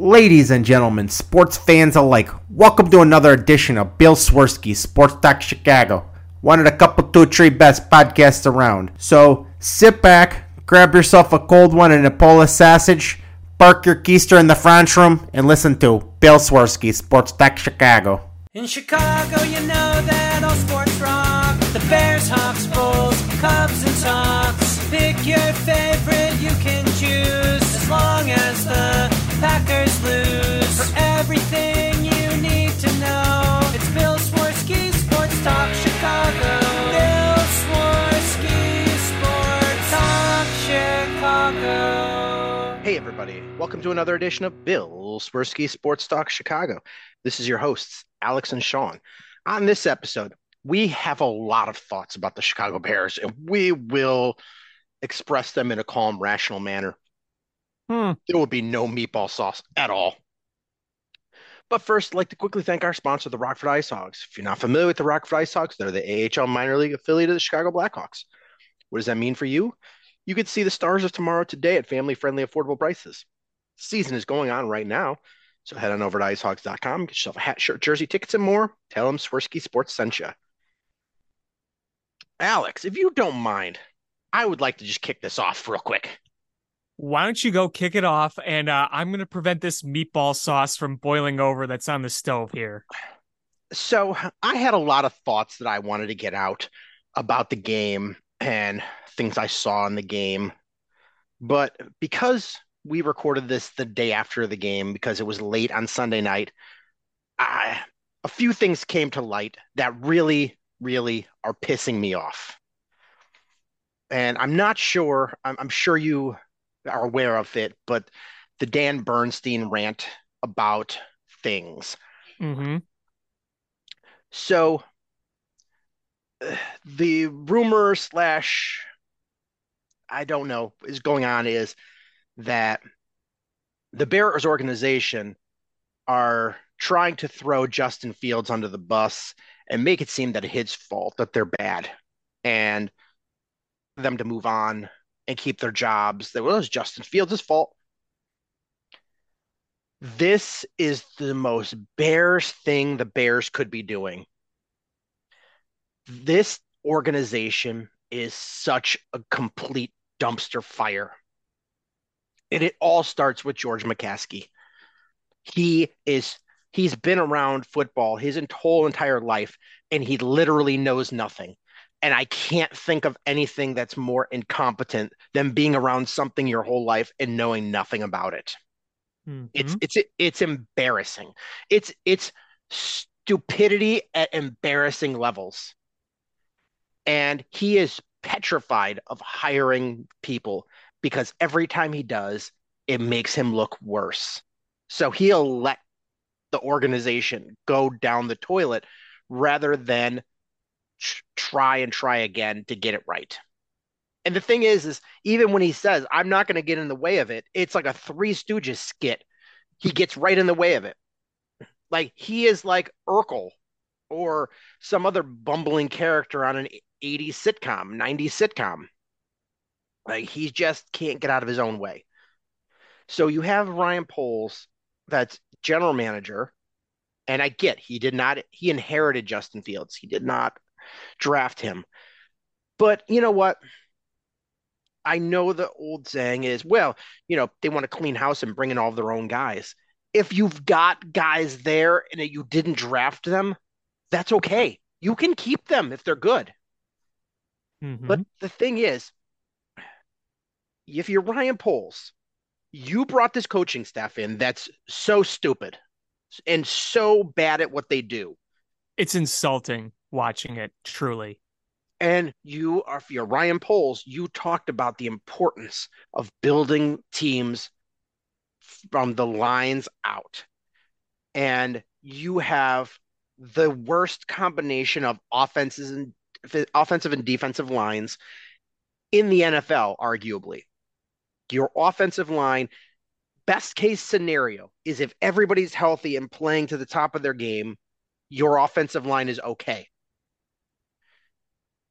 Ladies and gentlemen, sports fans alike, welcome to another edition of Bill Swerski Sports Talk Chicago, one of the couple, two, three best podcasts around. So sit back, grab yourself a cold one and a Polish sausage, park your keister in the French room, and listen to Bill Swerski Sports Talk Chicago. In Chicago, you know that all sports rock. The Bears, Hawks, Bulls, Cubs, and Sox. Pick your favorite, everybody. Welcome to another edition of Bill Swerski Sports Talk Chicago. This is your hosts, Alex and Sean. On this episode, we have a lot of thoughts about the Chicago Bears, and we will express them in a calm, rational manner. Hmm. There will be no meatball sauce at all. But first, I'd like to quickly thank our sponsor, the Rockford Ice Hogs. If you're not familiar with the Rockford Ice Hogs, they're the AHL minor league affiliate of the Chicago Blackhawks. What does that mean for you? You could see the stars of tomorrow today at family friendly, affordable prices. Season is going on right now. So head on over to icehogs.com, get yourself a hat, shirt, jersey, tickets, and more. Tell them Swerski Sports sent you. Alex, if you don't mind, I would like to just kick this off real quick. Why don't you go kick it off? And uh, I'm going to prevent this meatball sauce from boiling over that's on the stove here. So I had a lot of thoughts that I wanted to get out about the game and things I saw in the game. But because we recorded this the day after the game, because it was late on Sunday night, I, a few things came to light that really, really are pissing me off. And I'm not sure, I'm, I'm sure you are aware of it, but the Dan Bernstein rant about things. Mm-hmm. So the rumor slash I don't know is going on is that the Bears organization are trying to throw Justin Fields under the bus and make it seem that it's his fault that they're bad and them to move on and keep their jobs. That was Justin Fields' fault. This is the most Bears thing the Bears could be doing. This organization is such a complete dumpster fire. And it all starts with George McCaskey. He is he's been around football his whole entire life and he literally knows nothing. And I can't think of anything that's more incompetent than being around something your whole life and knowing nothing about it. Mm-hmm. It's it's it's embarrassing. It's it's stupidity at embarrassing levels. And he is petrified of hiring people because every time he does, it makes him look worse. So he'll let the organization go down the toilet rather than try and try again to get it right. And the thing is, is even when he says, I'm not going to get in the way of it, it's like a Three Stooges skit. He gets right in the way of it. Like he is like Urkel or some other bumbling character on an 80s sitcom, 90s sitcom. Like he just can't get out of his own way. So you have Ryan Poles, that's general manager, and I get he did not he inherited Justin Fields. He did not draft him. But you know what? I know the old saying is, well, you know, they want to clean house and bring in all their own guys. If you've got guys there and you didn't draft them, that's okay. You can keep them if they're good. Mm-hmm. But the thing is, if you're Ryan Poles, you brought this coaching staff in that's so stupid and so bad at what they do. It's insulting watching it, truly. And you are, if you're Ryan Poles, you talked about the importance of building teams from the lines out. And you have the worst combination of offenses and offensive and defensive lines in the NFL, arguably. Your offensive line, best case scenario is if everybody's healthy and playing to the top of their game, your offensive line is okay.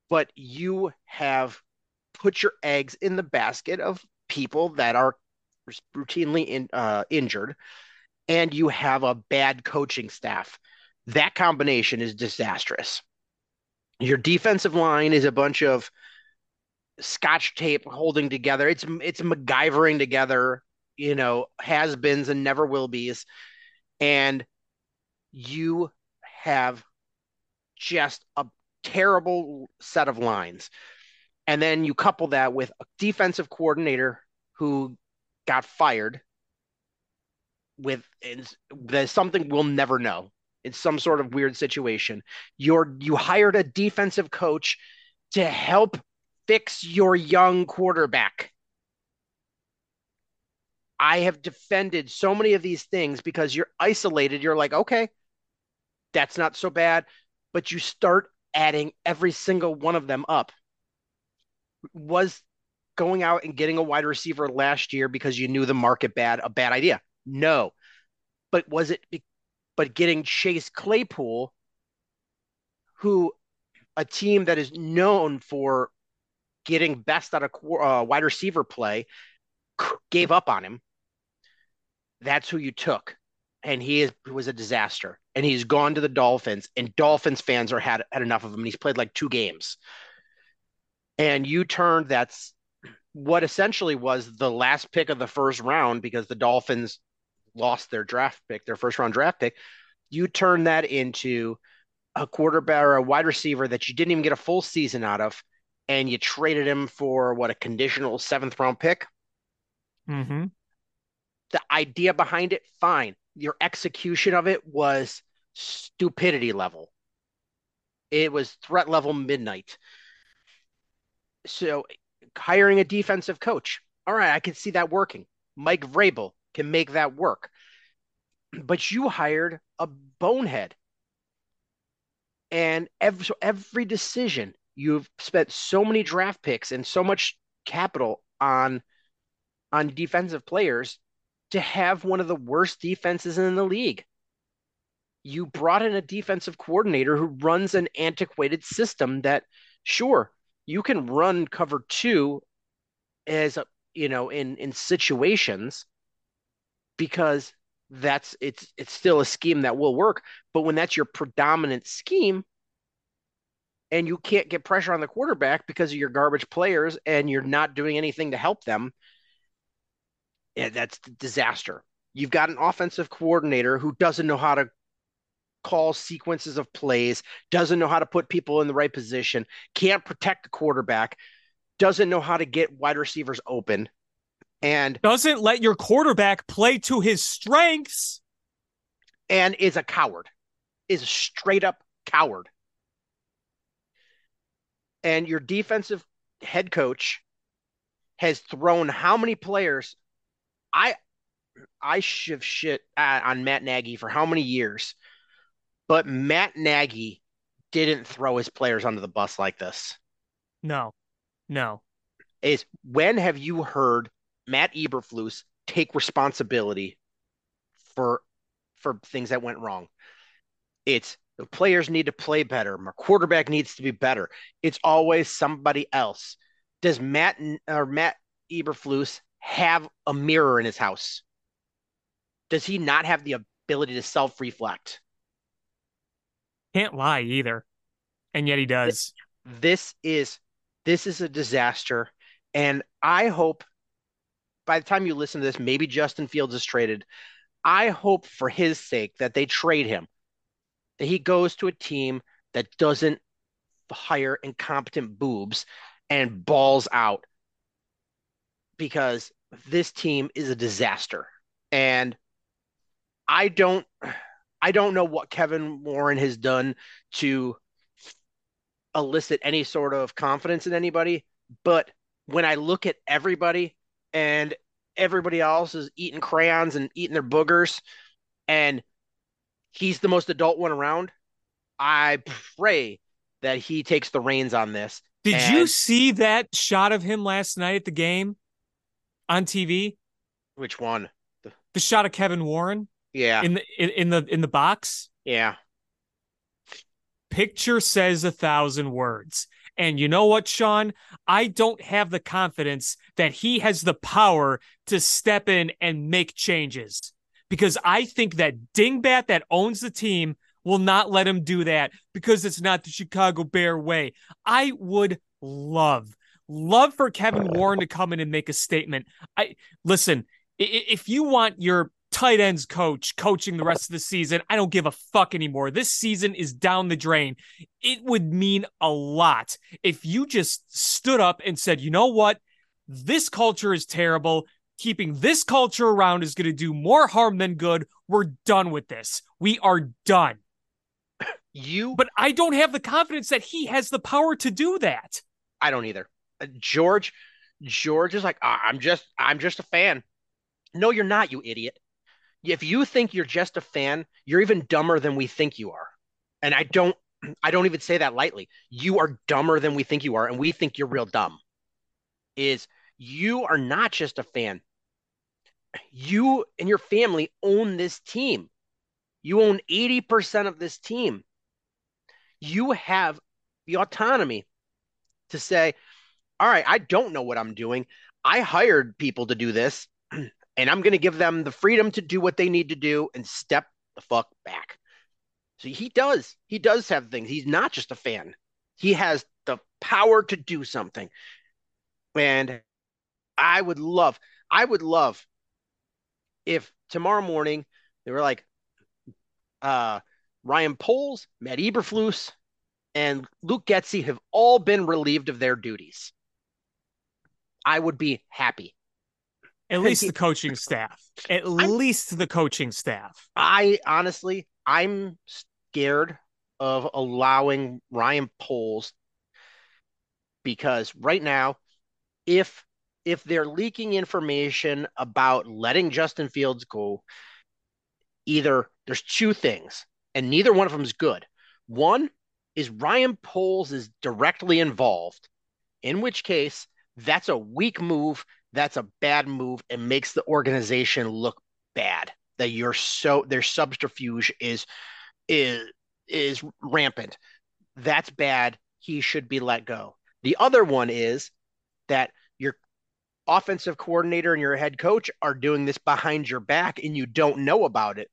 But you have put your eggs in the basket of people that are routinely in, uh, injured and you have a bad coaching staff. That combination is disastrous. Your defensive line is a bunch of scotch tape holding together. It's it's MacGyvering together, you know, has beens and never will be's. And you have just a terrible set of lines. And then you couple that with a defensive coordinator who got fired with something we'll never know. It's some sort of weird situation. You're you hired a defensive coach to help fix your young quarterback. I have defended so many of these things because you're isolated. You're like, okay, that's not so bad. But you start adding every single one of them up. Was going out and getting a wide receiver last year because you knew the market bad a bad idea? No. But was it but getting Chase Claypool who a team that is known for getting best out of uh, wide receiver play gave up on him. That's who you took and he is, was a disaster. And he's gone to the Dolphins, and Dolphins fans are had had enough of him. And He's played like two games, and you turned that's what essentially was the last pick of the first round because the Dolphins lost their draft pick, their first round draft pick. You turned that into a quarterback or a wide receiver that you didn't even get a full season out of, and you traded him for what a conditional seventh round pick. Mm-hmm. The idea behind it, fine your execution of it was stupidity level. It was threat level midnight. So hiring a defensive coach. All right, I can see that working. Mike Vrabel can make that work. But you hired a bonehead. And every, so every decision you've spent so many draft picks and so much capital on on defensive players to have one of the worst defenses in the league. You brought in a defensive coordinator who runs an antiquated system that, sure, you can run cover two as a, you know, in in situations because that's it's it's still a scheme that will work. But when that's your predominant scheme, and you can't get pressure on the quarterback because of your garbage players and you're not doing anything to help them, yeah, that's disaster. You've got an offensive coordinator who doesn't know how to call sequences of plays, doesn't know how to put people in the right position, can't protect the quarterback, doesn't know how to get wide receivers open, and doesn't let your quarterback play to his strengths, and is a coward, is a straight up coward. And your defensive head coach has thrown how many players I I have shit on Matt Nagy for how many years, but Matt Nagy didn't throw his players under the bus like this. No, no. Is when have you heard Matt Eberflus take responsibility for for things that went wrong? It's the players need to play better. My quarterback needs to be better. It's always somebody else. Does Matt or Matt Eberflus have a mirror in his house? Does he not have the ability to self reflect? Can't lie either. And yet he does. This is this is a disaster. And I hope by the time you listen to this, maybe Justin Fields is traded. I hope for his sake that they trade him, that he goes to a team that doesn't hire incompetent boobs and balls out because this team is a disaster. And I don't I don't know what Kevin Warren has done to elicit any sort of confidence in anybody, but when I look at everybody and everybody else is eating crayons and eating their boogers and he's the most adult one around, I pray that he takes the reins on this. Did and... you see that shot of him last night at the game? on TV? Which one? The, the shot of Kevin Warren? Yeah. In the in, in the in the box? Yeah. Picture says a thousand words. And you know what, Sean? I don't have the confidence that he has the power to step in and make changes because I think that dingbat that owns the team will not let him do that because it's not the Chicago Bear way. I would love, love for Kevin Warren to come in and make a statement. I listen, if you want your tight ends coach coaching the rest of the season, I don't give a fuck anymore. This season is down the drain. It would mean a lot if you just stood up and said, you know what? This culture is terrible. Keeping this culture around is going to do more harm than good. We're done with this. We are done. You, But I don't have the confidence that he has the power to do that. I don't either. Uh, George, George is like, "Ah, I'm just, I'm just a fan. No, you're not, you idiot. If you think you're just a fan, you're even dumber than we think you are. And I don't, I don't even say that lightly. You are dumber than we think you are, and we think you're real dumb. Is you are not just a fan. You and your family own this team. You own 80% of this team. You have the autonomy to say, all right, I don't know what I'm doing. I hired people to do this, and I'm going to give them the freedom to do what they need to do and step the fuck back. So he does. He does have things. He's not just a fan. He has the power to do something. And I would love, I would love if tomorrow morning they were like, uh, Ryan Poles, Matt Eberflus, and Luke Getsy have all been relieved of their duties. I would be happy. At least the coaching staff. At least the coaching staff. I honestly, I'm scared of allowing Ryan Poles because right now, if if they're leaking information about letting Justin Fields go, either there's two things, and neither one of them is good. One is Ryan Poles is directly involved, in which case that's a weak move, that's a bad move, and makes the organization look bad. That you're so their subterfuge is is is rampant. That's bad. He should be let go. The other one is that your offensive coordinator and your head coach are doing this behind your back and you don't know about it.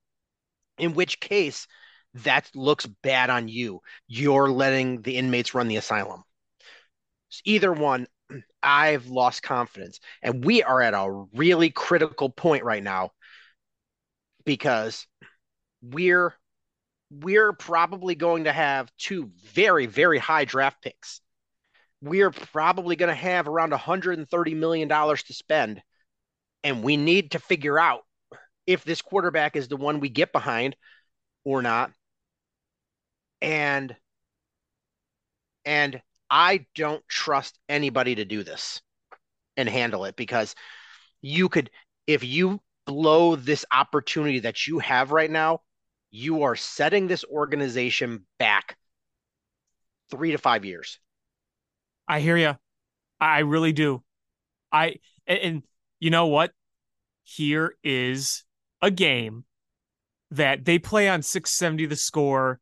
In which case, that looks bad on you. You're letting the inmates run the asylum. Either one, I've lost confidence. And we are at a really critical point right now because we're we're probably going to have two very, very high draft picks. We're probably going to have around $130 million to spend. And we need to figure out if this quarterback is the one we get behind or not. And and I don't trust anybody to do this and handle it because you could if you blow this opportunity that you have right now, you are setting this organization back 3 to 5 years. I hear you. I really do. I and, and you know what? Here is a game that they play on 670 the score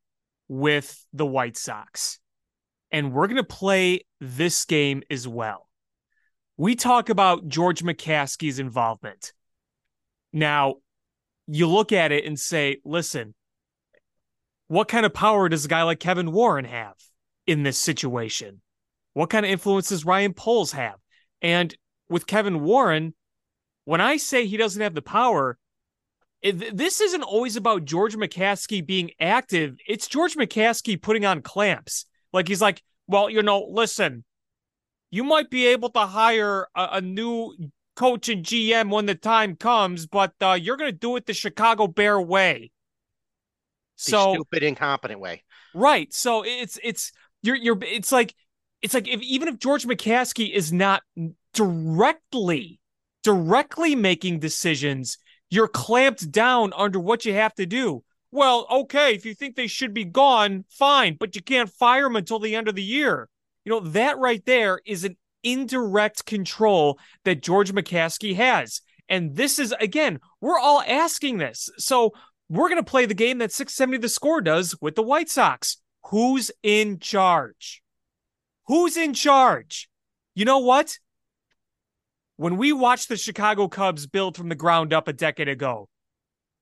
with the White Sox. And we're going to play this game as well. We talk about George McCaskey's involvement. Now, you look at it and say, listen, what kind of power does a guy like Kevin Warren have in this situation? What kind of influence does Ryan Poles have? And with Kevin Warren, when I say he doesn't have the power, eh, this isn't always about George McCaskey being active. It's George McCaskey putting on clamps. Like he's like, well, you know, listen, you might be able to hire a, a new coach and GM when the time comes, but uh, you're going to do it the Chicago Bear way. The So stupid, incompetent way. Right. So it's it's you're you're it's like it's like if even if George McCaskey is not directly directly making decisions, you're clamped down under what you have to do. Well, okay, if you think they should be gone, fine, but you can't fire them until the end of the year. You know, that right there is an indirect control that George McCaskey has. And this is again, we're all asking this. So we're going to play the game that 670 the score does with the White Sox. Who's in charge? Who's in charge? You know what? When we watched the Chicago Cubs build from the ground up a decade ago,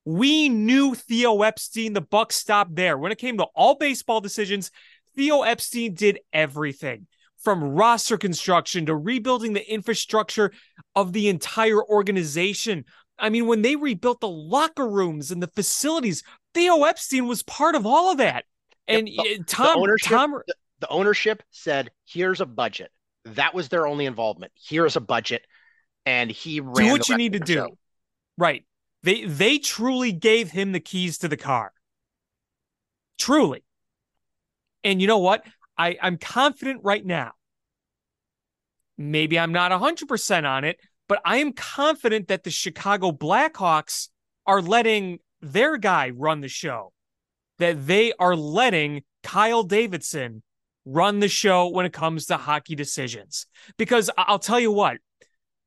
We knew Theo Epstein, the buck stopped there. When it came to all baseball decisions, Theo Epstein did everything from roster construction to rebuilding the infrastructure of the entire organization. I mean, when they rebuilt the locker rooms and the facilities, Theo Epstein was part of all of that. And Yep, the- uh, Tom, the ownership, Tom, the, the ownership said, "Here's a budget." That was their only involvement. Here's a budget, and he ran. do the what you need to do. Right. They they truly gave him the keys to the car. Truly. And you know what? I, I'm confident right now. Maybe I'm not 100% on it, but I am confident that the Chicago Blackhawks are letting their guy run the show, that they are letting Kyle Davidson run the show when it comes to hockey decisions. Because I'll tell you what,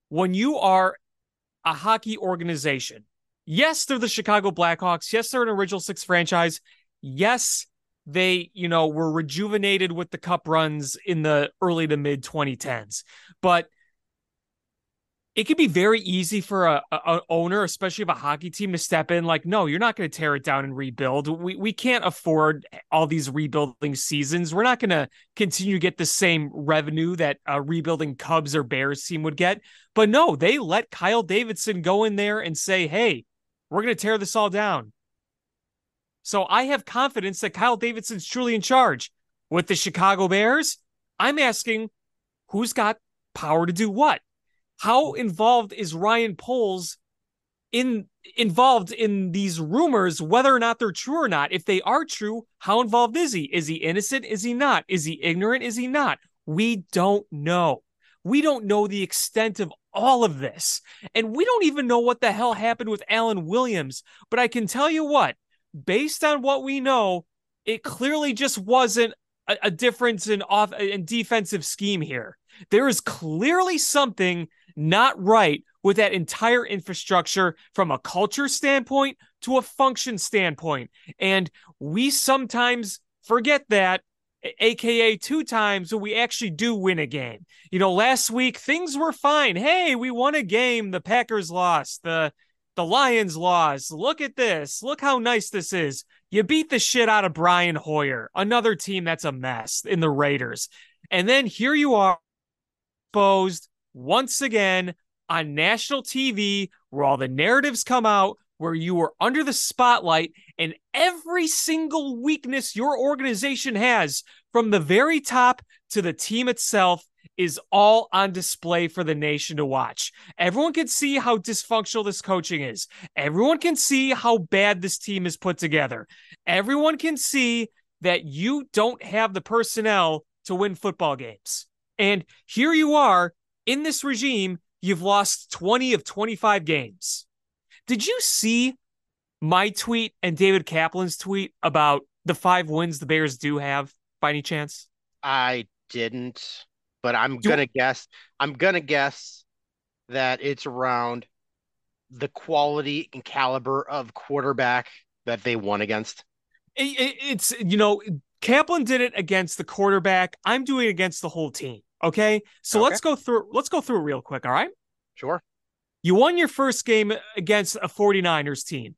when you are a hockey organization. Yes, they're the Chicago Blackhawks. Yes, they're an original six franchise. Yes, they, you know, were rejuvenated with the cup runs in the early to mid 2010s. But it could be very easy for a, a, owner, especially of a hockey team, to step in like, no, you're not going to tear it down and rebuild. We we can't afford all these rebuilding seasons. We're not going to continue to get the same revenue that a rebuilding Cubs or Bears team would get. But no, they let Kyle Davidson go in there and say, hey, we're going to tear this all down. So I have confidence that Kyle Davidson's truly in charge. With the Chicago Bears, I'm asking who's got power to do what? How involved is Ryan Poles in involved in these rumors, whether or not they're true or not? If they are true, how involved is he? Is he innocent? Is he not? Is he ignorant? Is he not? We don't know. We don't know the extent of all of this. And we don't even know what the hell happened with Alan Williams. But I can tell you what, based on what we know, it clearly just wasn't a, a difference in off in defensive scheme here. There is clearly something not right with that entire infrastructure from a culture standpoint to a function standpoint. And we sometimes forget that aka two times when we actually do win a game. You know, last week things were fine. Hey, we won a game. The Packers lost. The the Lions lost. Look at this. Look how nice this is. You beat the shit out of Brian Hoyer, another team that's a mess in the Raiders. And then here you are exposed once again on national TV where all the narratives come out where you were under the spotlight and every single weakness your organization has from the very top to the team itself is all on display for the nation to watch. Everyone can see how dysfunctional this coaching is. Everyone can see how bad this team is put together. Everyone can see that you don't have the personnel to win football games. And here you are in this regime, you've lost 20 of 25 games. Did you see my tweet and David Kaplan's tweet about the five wins the Bears do have by any chance? I didn't, but I'm Do- gonna guess. I'm gonna guess that it's around the quality and caliber of quarterback that they won against. It- it- it's, you know, Kaplan did it against the quarterback. I'm doing it against the whole team. Okay. So Okay. let's go through, let's go through it real quick. All right. Sure. You won your first game against a 49ers team.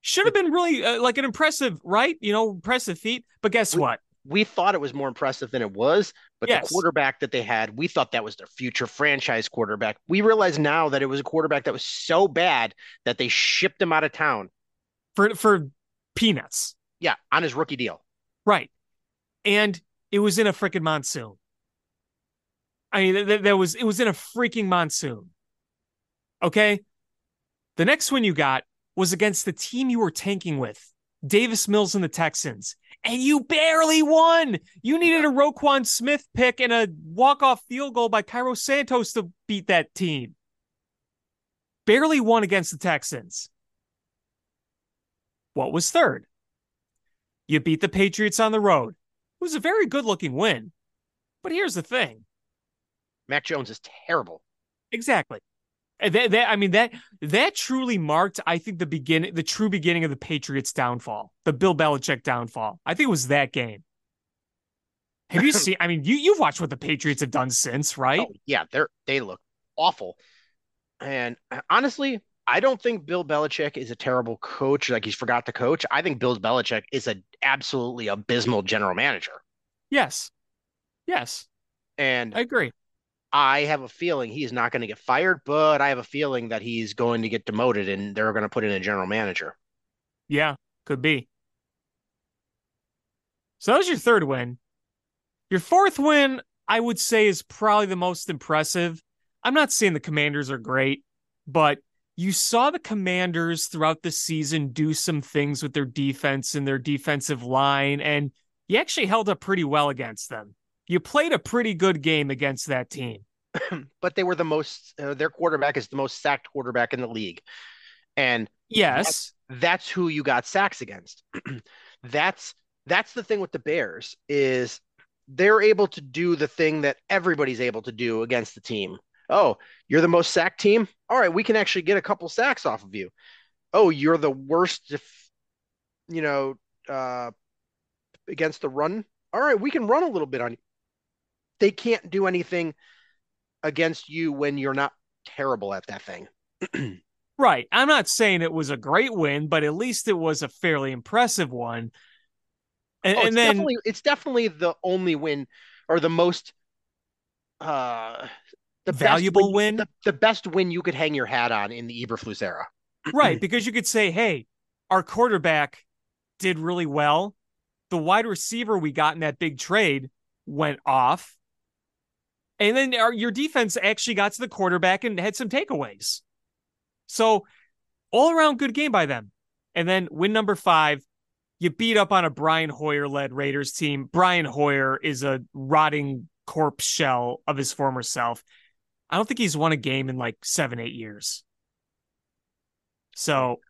Should have been really uh, like an impressive, right? You know, impressive feat. But guess We- what? We thought it was more impressive than it was, but Yes. the quarterback that they had, we thought that was their future franchise quarterback. We realize now that it was a quarterback that was so bad that they shipped him out of town. For for peanuts. Yeah, on his rookie deal. Right. And it was in a freaking monsoon. I mean, th- th- there was it was in a freaking monsoon. Okay. The next one you got was against the team you were tanking with, Davis Mills and the Texans, and you barely won. You needed a Roquan Smith pick and a walk-off field goal by Cairo Santos to beat that team. Barely won against the Texans. What was third? You beat the Patriots on the road. It was a very good looking win. But here's the thing. Mac Jones is terrible. Exactly. And That, that, I mean that that truly marked, I think, the beginning, the true beginning of the Patriots' downfall, the Bill Belichick downfall. I think it was that game. Have you seen? I mean, you you've watched what the Patriots have done since, right? Oh, yeah, they're they look awful. And uh, honestly, I don't think Bill Belichick is a terrible coach, like he's forgot to coach. I think Bill Belichick is an absolutely abysmal general manager. Yes. Yes. And I agree. I have a feeling he's not going to get fired, but I have a feeling that he's going to get demoted and they're going to put in a general manager. Yeah, could be. So that was your third win. Your fourth win, I would say, is probably the most impressive. I'm not saying the commanders are great, but you saw the commanders throughout the season do some things with their defense and their defensive line, and you actually held up pretty well against them. You played a pretty good game against that team. but they were the most, uh, their quarterback is the most sacked quarterback in the league. And yes, that's, that's who you got sacks against. that's that's the thing with the Bears is they're able to do the thing that everybody's able to do against the team. Oh, you're the most sacked team. All right, we can actually get a couple sacks off of you. Oh, you're the worst, if, you know, uh, against the run. All right, we can run a little bit on you. They can't do anything against you when you're not terrible at that thing. right. I'm not saying it was a great win, but at least it was a fairly impressive one. And, oh, and then definitely, it's definitely the only win or the most uh the valuable win, win, the, the, best win you could hang your hat on in the Eberflus era. right, because you could say, "Hey, our quarterback did really well. The wide receiver we got in that big trade went off, and then our, your defense actually got to the quarterback and had some takeaways. So, all around good game by them. And then win number five, you beat up on a Brian Hoyer led Raiders team. Brian Hoyer is a rotting corpse shell of his former self. I don't think he's won a game in like seven, eight years. So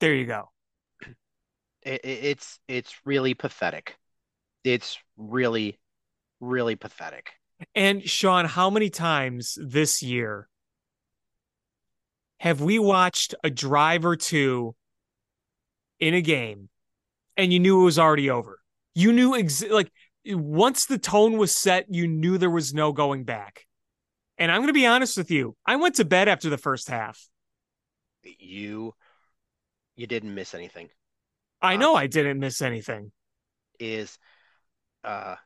there you go. It's it's really pathetic. It's really, really pathetic. And Sean, how many times this year have we watched a drive or two in a game and you knew it was already over? You knew ex- like once the tone was set, you knew there was no going back. And I'm going to be honest with you. I went to bed after the first half. You you didn't miss anything. I uh, know I didn't miss anything. Is uh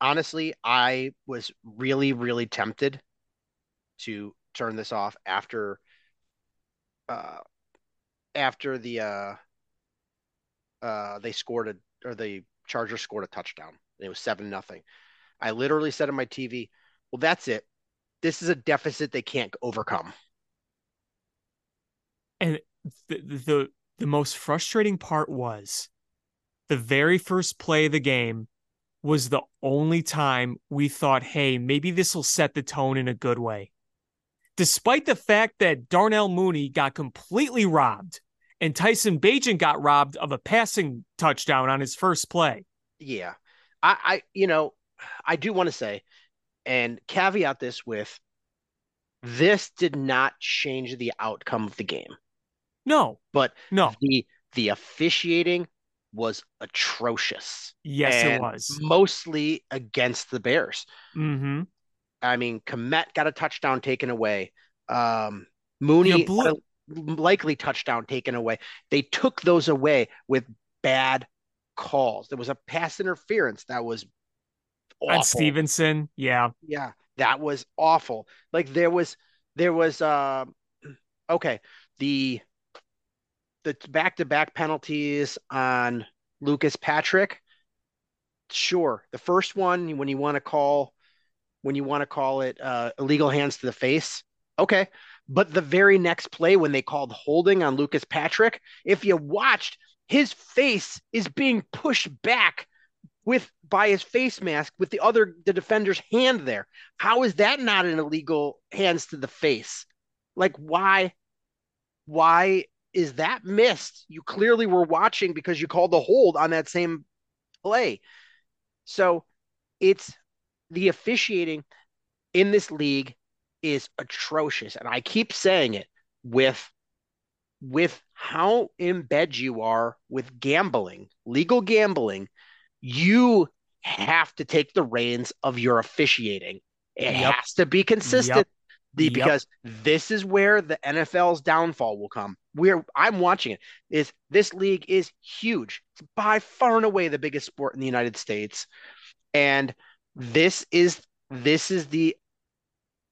honestly, I was really really tempted to turn this off after uh after the uh uh they scored a or the Chargers scored a touchdown. It was seven nothing. I literally said on my TV, "Well, that's it. This is a deficit they can't overcome." And the the the most frustrating part was the very first play of the game was the only time we thought, "Hey, maybe this will set the tone in a good way." Despite the fact that Darnell Mooney got completely robbed and Tyson Bagent got robbed of a passing touchdown on his first play. Yeah. I, I you know, I do want to say and caveat this with this did not change the outcome of the game. No. But no. The the officiating was atrocious. Yes, it was. Mostly against the Bears. Mm-hmm. I mean, Kmet got a touchdown taken away. Um, Mooney likely touchdown taken away. They took those away with bad calls. There was a pass interference that was awful. And Stevenson, yeah, yeah, that was awful. Like there was, there was, uh, okay, the the back to back penalties on Lucas Patrick. Sure, the first one when you want to call when you want to call it uh, illegal hands to the face. Okay. But the very next play, when they called holding on Lucas Patrick, if you watched, his face is being pushed back with by his face mask with the other the defender's hand there. How is that not an illegal hands to the face? Like why why is that missed? You clearly were watching because you called the hold on that same play. So it's the officiating in this league is atrocious and i keep saying it with with how in bed you are with gambling legal gambling you have to take the reins of your officiating It Yep. has to be consistent. The, Yep. because this is where the NFL's downfall will come. We're I'm watching it. Is this league is huge. It's by far and away the biggest sport in the United States. And this is this is the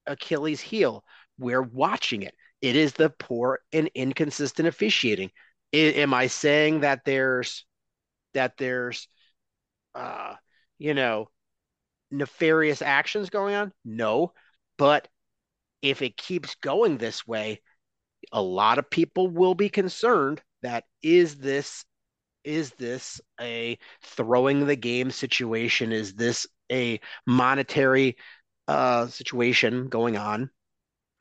Achilles heel. We're watching it. It is the poor and inconsistent officiating. I- am I saying that there's that there's uh you know nefarious actions going on? No. But if it keeps going this way, a lot of people will be concerned that is this is this a throwing the game situation? Is this a monetary uh situation going on?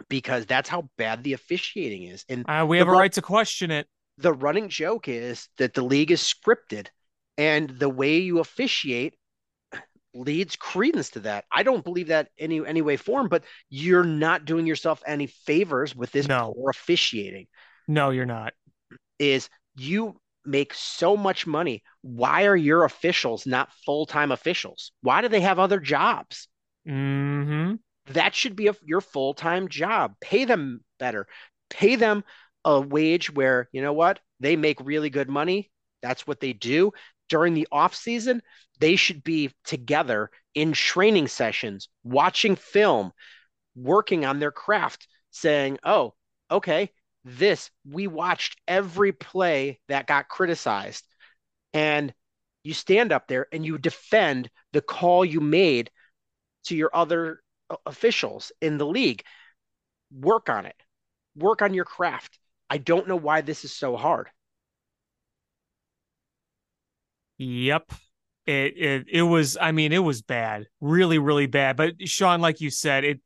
Because that's how bad the officiating is. And Uh, we have a run- right to question it. the running joke is that the league is scripted and the way you officiate leads credence to that. I don't believe that any any way form, but you're not doing yourself any favors with this No. poor officiating. No, you're not. Is you make so much money. Why are your officials not full-time officials? Why do they have other jobs? hmm that should be a, your full-time job. Pay them better. Pay them a wage where, you know what? They make really good money. That's what they do. During the off season, they should be together in training sessions, watching film, working on their craft, saying, "Oh, okay, this we watched every play that got criticized." And you stand up there and you defend the call you made to your other uh, officials in the league. Work on it. Work on your craft. I don't know why this is so hard. Yep. It, it it was I mean it was bad. Really really bad. But Sean like you said, it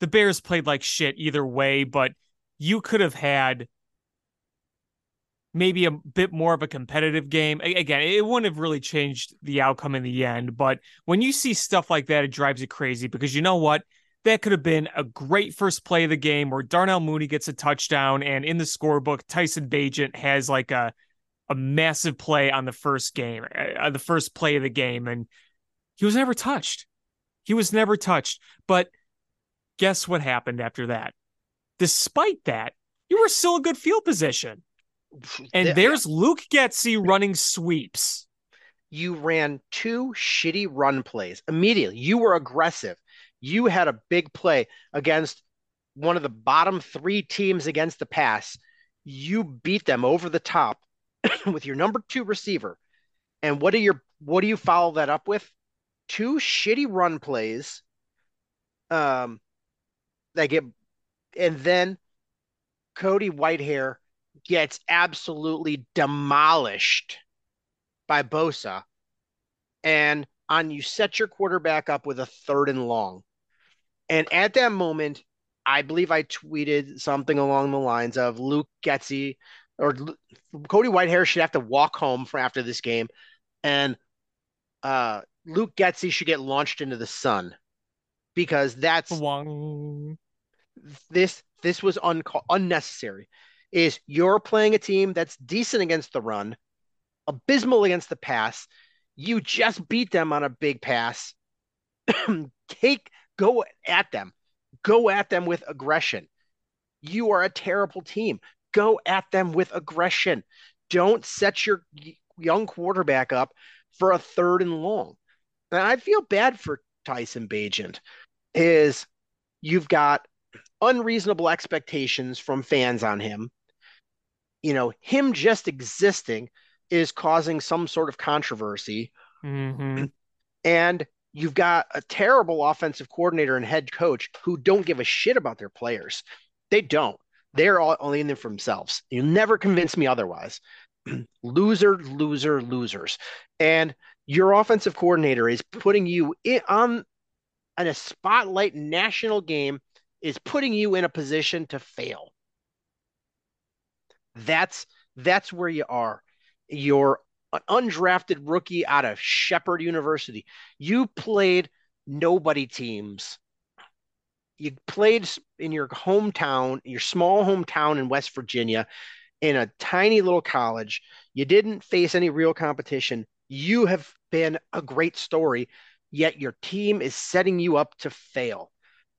the Bears played like shit either way, but you could have had maybe a bit more of a competitive game. Again, it wouldn't have really changed the outcome in the end, but when you see stuff like that it drives you crazy because you know what? That could have been a great first play of the game where Darnell Mooney gets a touchdown and in the scorebook Tyson Bagent has like a a massive play on the first game, uh, the first play of the game, and he was never touched. He was never touched. But guess what happened after that? Despite that, you were still in good field position. And there's Luke Getsy running sweeps. you ran two shitty run plays immediately. You were aggressive. You had a big play against one of the bottom three teams against the pass. You beat them over the top with your number two receiver. And what do your what do you follow that up with? Two shitty run plays. Um that get and then Cody Whitehair gets absolutely demolished by Bosa. And on you set your quarterback up with a third and long. And at that moment, I believe I tweeted something along the lines of Luke Getsy or Cody Whitehair should have to walk home for after this game, and uh, Luke Getsy should get launched into the sun because that's Wong. this this was unca- unnecessary. Is you're playing a team that's decent against the run, abysmal against the pass. You just beat them on a big pass. Take go at them. Go at them with aggression. You are a terrible team. Go at them with aggression. Don't set your young quarterback up for a third and long. And I feel bad for Tyson Bagent. Is you've got unreasonable expectations from fans on him. You know, him just existing is causing some sort of controversy. hmm And you've got a terrible offensive coordinator and head coach who don't give a shit about their players. They don't. They're all only in there for themselves. You'll never convince me otherwise. loser, loser, losers. And your offensive coordinator is putting you in, on in a spotlight national game is putting you in a position to fail. That's that's where you are. You're an undrafted rookie out of Shepherd University. You played nobody teams. You played in your hometown, your small hometown in West Virginia, in a tiny little college. You didn't face any real competition. You have been a great story, yet your team is setting you up to fail.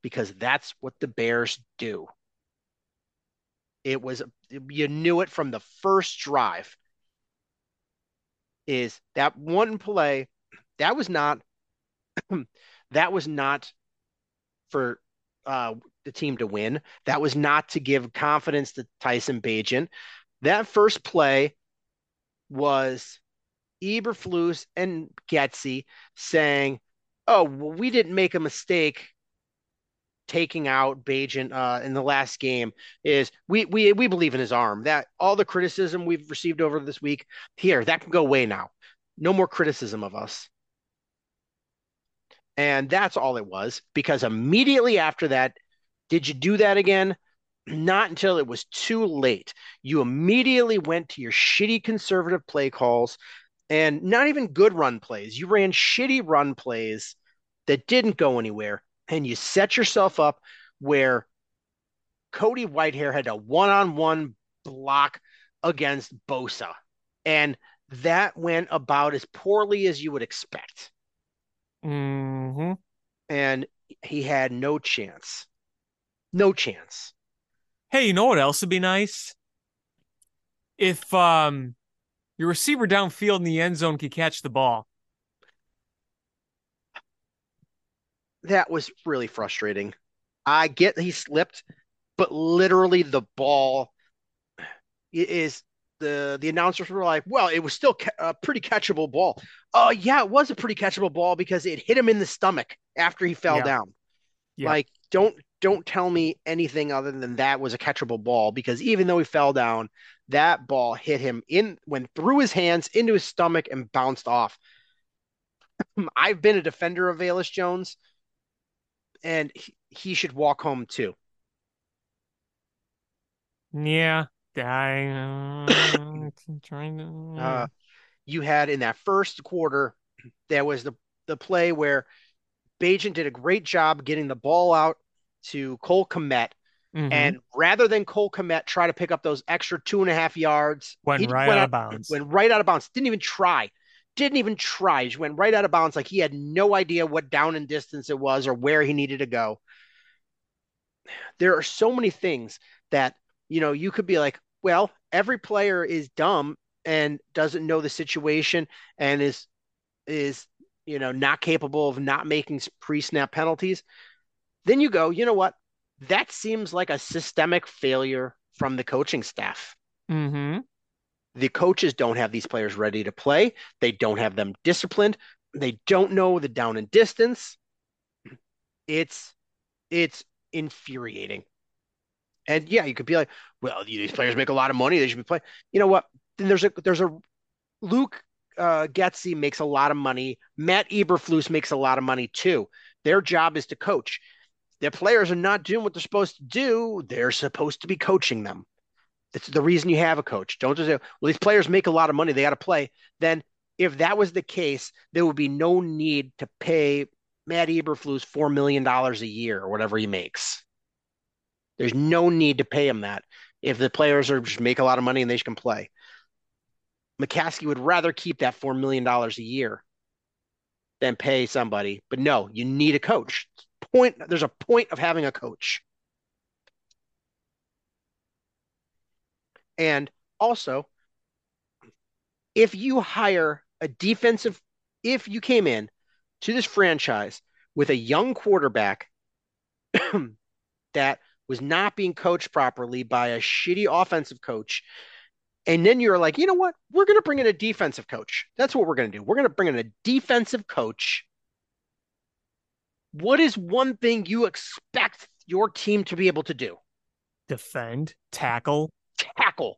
because that's what the Bears do. It was you knew it from the first drive. Is that one play that was not that was not for uh, the team to win. That was not to give confidence to Tyson Bagent. That first play was Eberflus and Getsy saying, "Oh, well, we didn't make a mistake taking out Bagent uh, in the last game. Is we we we believe in his arm. That all the criticism we've received over this week here that can go away now. No more criticism of us." And that's all it was because immediately after that, did you do that again? Not until it was too late. You immediately went to your shitty conservative play calls and not even good run plays. You ran shitty run plays that didn't go anywhere. And you set yourself up where Cody Whitehair had a one on one block against Bosa. And that went about as poorly as you would expect. Mm-hmm. And he had no chance. No chance. Hey, you know what else would be nice? If um your receiver downfield in the end zone could catch the ball. That was really frustrating. I get he slipped, but literally the ball is the the announcers were like, "Well, it was still ca- a pretty catchable ball." Oh, yeah, it was a pretty catchable ball because it hit him in the stomach after he fell Yeah. down. Yeah. Like, don't don't tell me anything other than that was a catchable ball because even though he fell down, that ball hit him in went through his hands into his stomach and bounced off. I've been a defender of Velus Jones, and he, he should walk home too. Yeah. I trying to Uh, you had in that first quarter, there was the the play where Bagent did a great job getting the ball out to Cole Kmet, Mhm. and rather than Cole Kmet try to pick up those extra two and a half yards, went right went out of bounds. went right out of bounds. Didn't even try. Didn't even try. He went right out of bounds like he had no idea what down and distance it was or where he needed to go. There are so many things that, you know, you could be like, well, every player is dumb and doesn't know the situation and is is, you know, not capable of not making pre-snap penalties. Then you go, you know what? That seems like a systemic failure from the coaching staff mm-hmm. the coaches don't have these players ready to play. They don't have them disciplined. They don't know the down and distance. It's it's infuriating. And yeah, you could be like, well, these players make a lot of money. They should be playing. You know what? Then there's a there's a Luke uh, Getsy makes a lot of money. Matt Eberflus makes a lot of money too. Their job is to coach. Their players are not doing what they're supposed to do. They're supposed to be coaching them. That's the reason you have a coach. Don't just say, well, these players make a lot of money. They got to play. Then, if that was the case, there would be no need to pay Matt Eberflus $4 million a year or whatever he makes. There's no need to pay him that if the players are just make a lot of money and they can play. McCaskey would rather keep that $4 million a year than pay somebody. But no, you need a coach. Point there's a point of having a coach. And also, if you hire a defensive, if you came in to this franchise with a young quarterback that was not being coached properly by a shitty offensive coach, and then you're like, you know what? We're going to bring in a defensive coach. That's what we're going to do. We're going to bring in a defensive coach. What is one thing you expect your team to be able to do? Defend, tackle. tackle.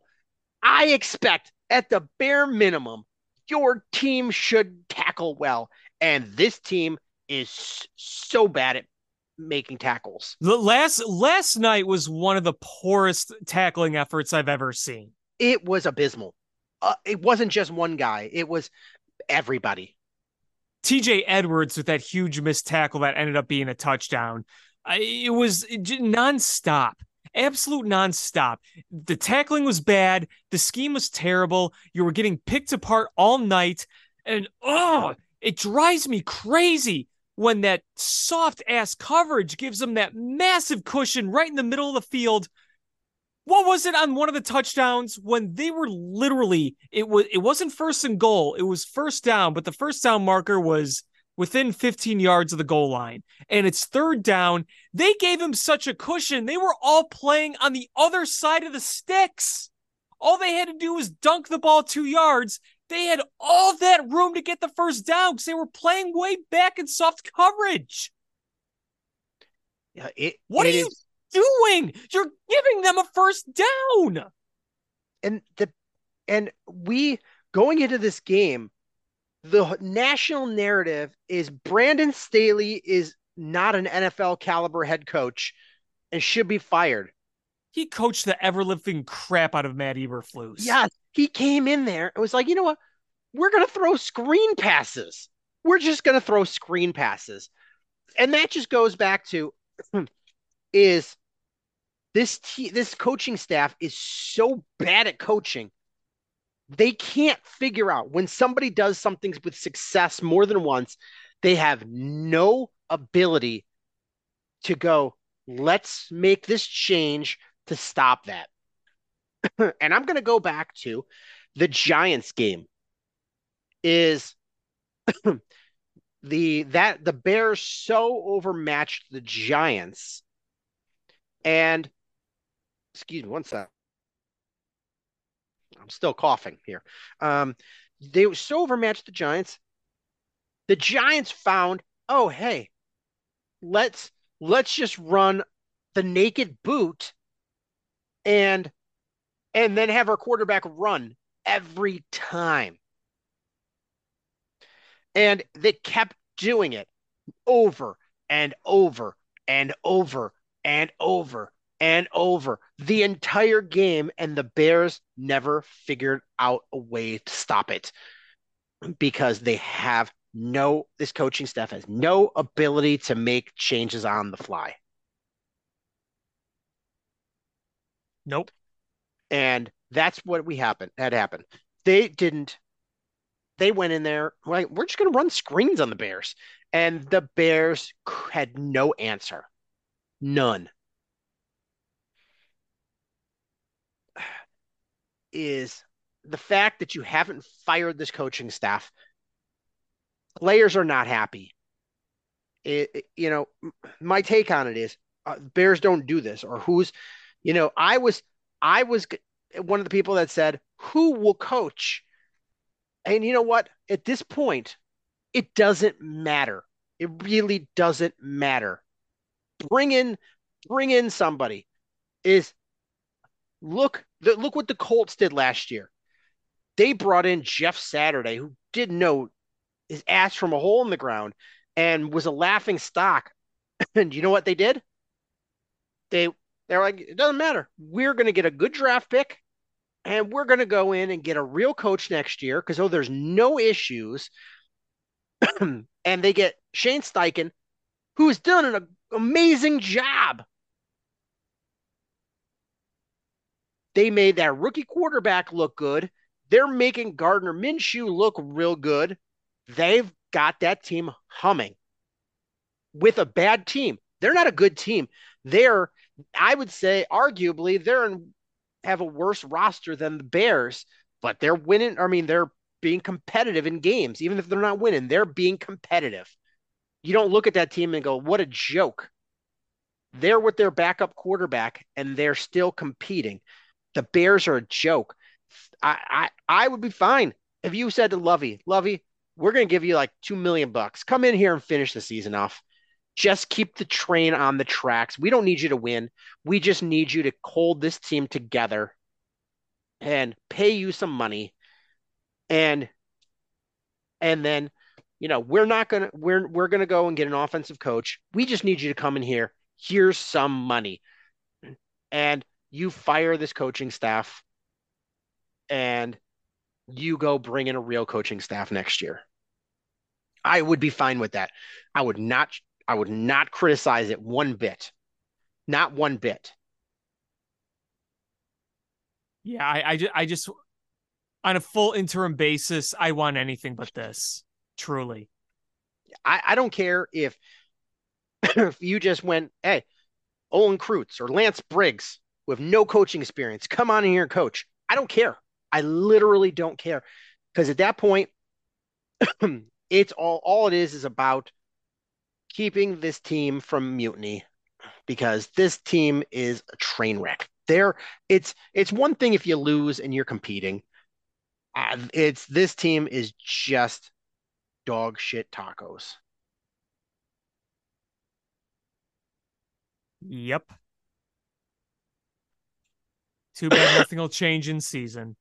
I expect at the bare minimum, your team should tackle well. And this team is so bad at making tackles. The last last night was one of the poorest tackling efforts I've ever seen. It was abysmal. Uh, it wasn't just one guy, it was everybody. TJ Edwards with that huge missed tackle that ended up being a touchdown. I, it was nonstop, absolute nonstop. The tackling was bad. The scheme was terrible. You were getting picked apart all night. And oh, it drives me crazy when that soft ass coverage gives them that massive cushion right in the middle of the field. What was it on one of the touchdowns when they were literally it was it wasn't first and goal, it was first down, but the first down marker was within 15 yards of the goal line and it's third down. They gave him such a cushion. They were all playing on the other side of the sticks. All they had to do was dunk the ball two yards. They had all that room to get the first down because they were playing way back in soft coverage. Yeah, it, What it are you doing? You're giving them a first down. and the and we going into this game, the national narrative is Brandon Staley is not an NFL caliber head coach and should be fired. He coached the ever living crap out of Matt Eberflus. Yes, he came in there and was like, you know what? We're gonna throw screen passes. We're just gonna throw screen passes, and that just goes back to is this this coaching staff is so bad at coaching. They can't figure out when somebody does something with success more than once. They have no ability to go. Let's make this change to stop that and I'm going to go back to the Giants game. Is the that the Bears so overmatched the Giants, and excuse me, one sec. I'm still coughing here. Um, they so overmatched the Giants. The Giants found, oh hey, let's let's just run the naked boot and and then have our quarterback run every time. And they kept doing it over and over and over and over and over the entire game. And the Bears never figured out a way to stop it because they have no, this coaching staff has no ability to make changes on the fly. Nope. And that's what we happened had happened. They didn't. They went in there. Like, we're just going to run screens on the Bears, and the Bears had no answer, none. Is the fact that you haven't fired this coaching staff? Players are not happy. It, it- you know, my take on it is uh, Bears don't do this, or who's, you know, I was I was one of the people that said, who will coach? And you know what? At this point, it doesn't matter. It really doesn't matter. Bring in, bring in somebody. Is look, look what the Colts did last year. They brought in Jeff Saturday, who didn't know his ass from a hole in the ground and was a laughing stock. And you know what they did? They they're like, it doesn't matter. We're going to get a good draft pick and we're going to go in and get a real coach next year because, oh, there's no issues. and they get Shane Steichen, who's done an amazing job. They made that rookie quarterback look good. They're making Gardner Minshew look real good. They've got that team humming with a bad team. They're not a good team. They're I would say arguably they're in, have a worse roster than the Bears, but they're winning. I mean, they're being competitive in games, even if they're not winning. They're being competitive. You don't look at that team and go, "What a joke." They're with their backup quarterback, and they're still competing. The Bears are a joke. I I, I would be fine if you said to Lovie, Lovie, we're to give you like two million bucks. Come in here and finish the season off just keep the train on the tracks. We don't need you to win. We just need you to hold this team together and pay you some money. And and then, you know, we're not gonna we're we're gonna go and get an offensive coach. We just need you to come in here. Here's some money. And you fire this coaching staff and you go bring in a real coaching staff next year. I would be fine with that. I would not I would not criticize it one bit. Not one bit. Yeah, I, I, ju- I just, on a full interim basis, I want anything but this. Truly. I, I don't care if if you just went, hey, Olin Kreutz or Lance Briggs with no coaching experience, come on in here and coach. I don't care. I literally don't care. Because at that point, it's all all it is is about keeping this team from mutiny because this team is a train wreck. There, it's it's one thing if you lose and you're competing. Uh, it's this team is just dog shit tacos. Yep. Too bad nothing will change in season.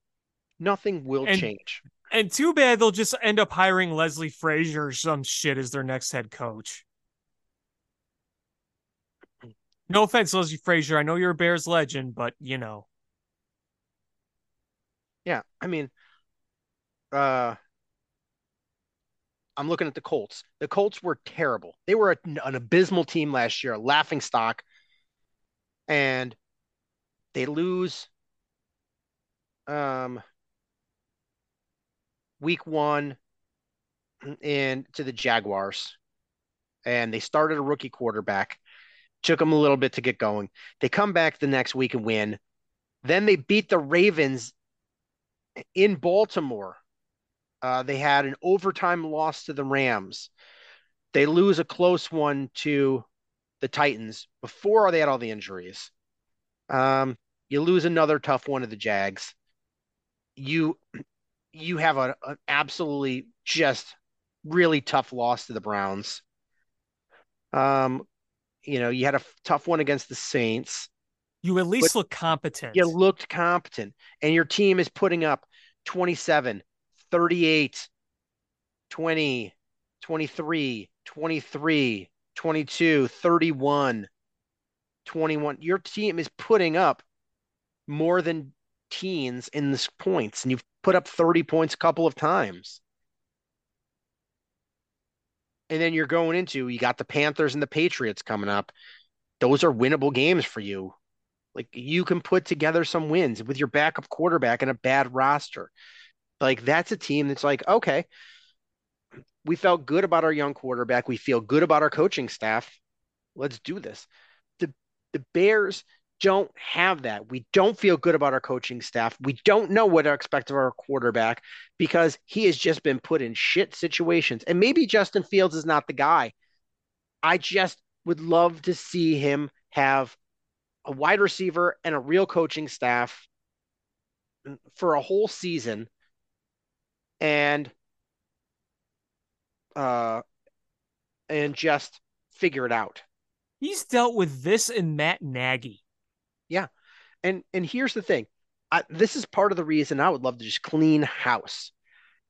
Nothing will And- change. And too bad they'll just end up hiring Leslie Frazier or some shit as their next head coach. No offense, Leslie Frazier. I know you're a Bears legend, but you know. Yeah, I mean, uh, I'm looking at the Colts. The Colts were terrible. They were a, an abysmal team last year, a laughing stock, and they lose um week one and to the Jaguars. And they started a rookie quarterback. Took them a little bit to get going. They come back the next week and win. Then they beat the Ravens in Baltimore. Uh, they had an overtime loss to the Rams. They lose a close one to the Titans before they had all the injuries. Um, you lose another tough one to the Jags. You you have a, an absolutely just really tough loss to the Browns. Um, you know, you had a tough one against the Saints. You at least look competent. You looked competent, and your team is putting up 27, 38, 20, 23, 23, 22, 31, 21. Your team is putting up more than teens in this points, and you've put up 30 points a couple of times. And then you're going into you got the Panthers and the Patriots coming up. Those are winnable games for you. Like you can put together some wins with your backup quarterback and a bad roster. Like that's a team that's like, okay, we felt good about our young quarterback. We feel good about our coaching staff. Let's do this. The the Bears don't have that. We don't feel good about our coaching staff. We don't know what to expect of our quarterback because he has just been put in shit situations. And maybe Justin Fields is not the guy. I just would love to see him have a wide receiver and a real coaching staff for a whole season and uh and just figure it out. He's dealt with this and Matt Nagy. And and here's the thing. I, this is part of the reason I would love to just clean house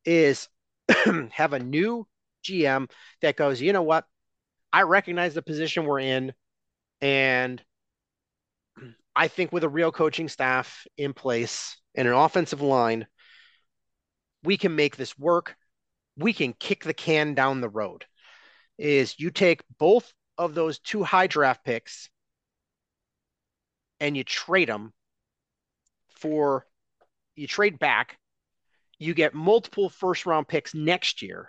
is have a new GM that goes, you know what? I recognize the position we're in and I think with a real coaching staff in place and an offensive line, we can make this work. We can kick the can down the road. Is you take both of those two high draft picks and you trade them for you trade back, you get multiple first round picks next year.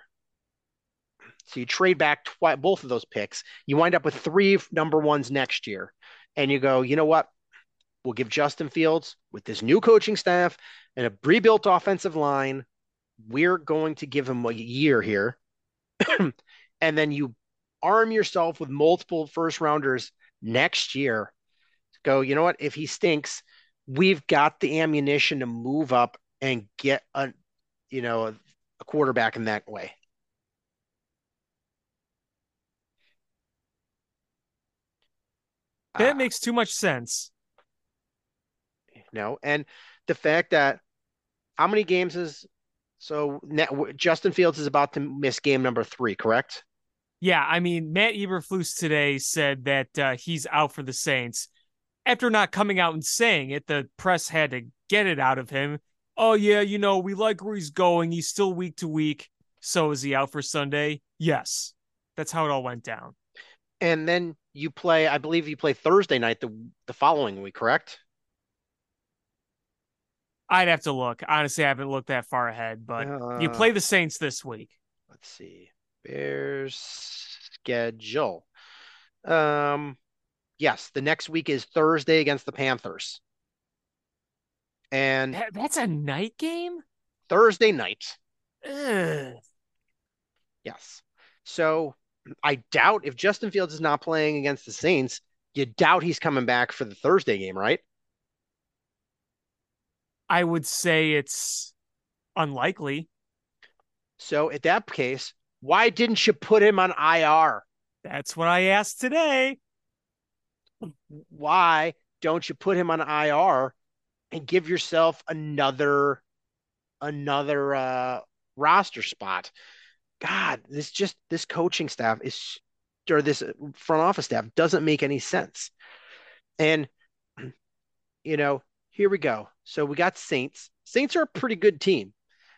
So you trade back twi- both of those picks. You wind up with three number ones next year. And you go, you know what? We'll give Justin Fields with this new coaching staff and a rebuilt offensive line. We're going to give him a year here. and then you arm yourself with multiple first rounders next year go, you know what? If he stinks, we've got the ammunition to move up and get a, you know, a, a quarterback in that way. That Uh, makes too much sense. No, and the fact that how many games is so net, Justin Fields is about to miss game number three, correct? Yeah, I mean, Matt Eberflus today said that uh, he's out for the Saints. After not coming out and saying it, the press had to get it out of him. Oh, yeah, you know, we like where he's going. He's still week to week. So is he out for Sunday? Yes. That's how it all went down. And then you play, I believe you play Thursday night the the following week, correct? I'd have to look. Honestly, I haven't looked that far ahead, but you Uh, play the Saints this week. Let's see. Bears schedule. Um, yes, the next week is Thursday against the Panthers. And That, that's a night game? Thursday night. Ugh. Yes. So I doubt if Justin Fields is not playing against the Saints, you doubt he's coming back for the Thursday game, right? I would say it's unlikely. So at that case, why didn't you put him on IR? That's what I asked today. Why don't you put him on IR and give yourself another another uh roster spot? God, this just this coaching staff is or this front office staff doesn't make any sense. And you know, here we go. So we got Saints. Saints are a pretty good team.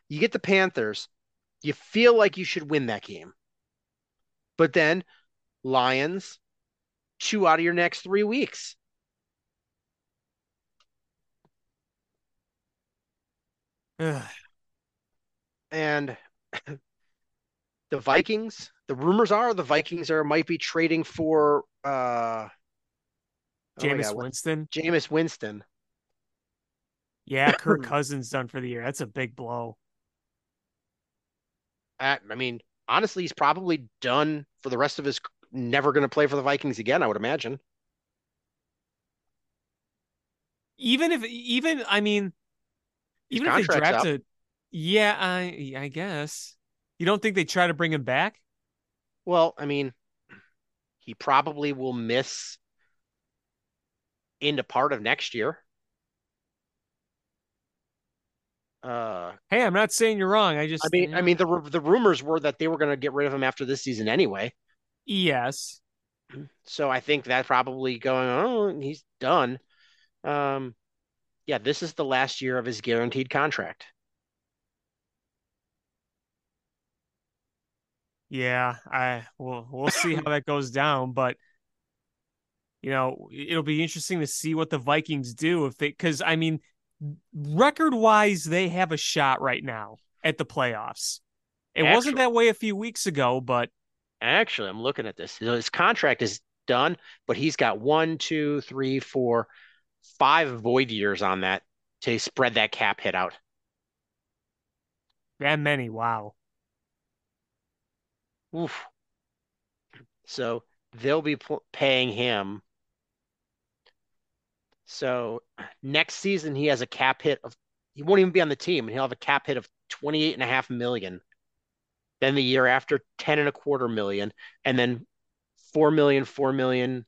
You get the Panthers, you feel like you should win that game. But then Lions, two out of your next three weeks. And the Vikings, the rumors are the Vikings are might be trading for uh oh Jameis God, what- Winston. Jameis Winston. Yeah, Kirk Cousins done for the year. That's a big blow. I, I mean, honestly, he's probably done for the rest of his never going to play for the Vikings again, I would imagine. Even if, even I mean, His even if they draft a, yeah, I I guess you don't think they try to bring him back. Well, I mean, he probably will miss into part of next year. Uh, Hey, I'm not saying you're wrong. I just, I mean, you I mean, the the rumors were that they were going to get rid of him after this season anyway. Yes, So I think that probably going, oh, he's done. Um, yeah, this is the last year of his guaranteed contract. yeah. I will. we'll see how that goes down, but you know, it'll be interesting to see what the Vikings do if they, because I mean, record wise, they have a shot right now at the playoffs. It wasn't that way a few weeks ago, but Actually, I'm looking at this. His contract is done, but he's got one, two, three, four, five void years on that to spread that cap hit out. that many, wow. Oof. So they'll be paying him. So next season he has a cap hit of he won't even be on the team and he'll have a cap hit of 28 and a half million. Then the year after 10 and a quarter million and then 4 million, 4 million.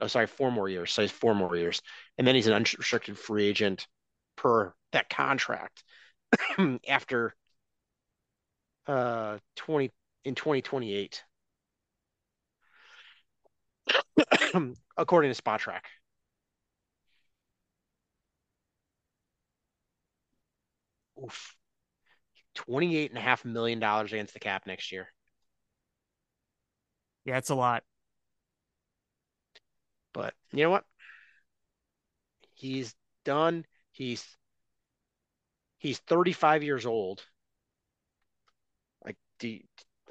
Oh, sorry, four more years. So he's four more years. And then he's an unrestricted free agent per that contract after uh 20 in 2028 according to Spotrac Oof. 28 and a half million dollars against the cap next year. Yeah, it's a lot. but you know what? He's done. He's he's 35 years old. Like do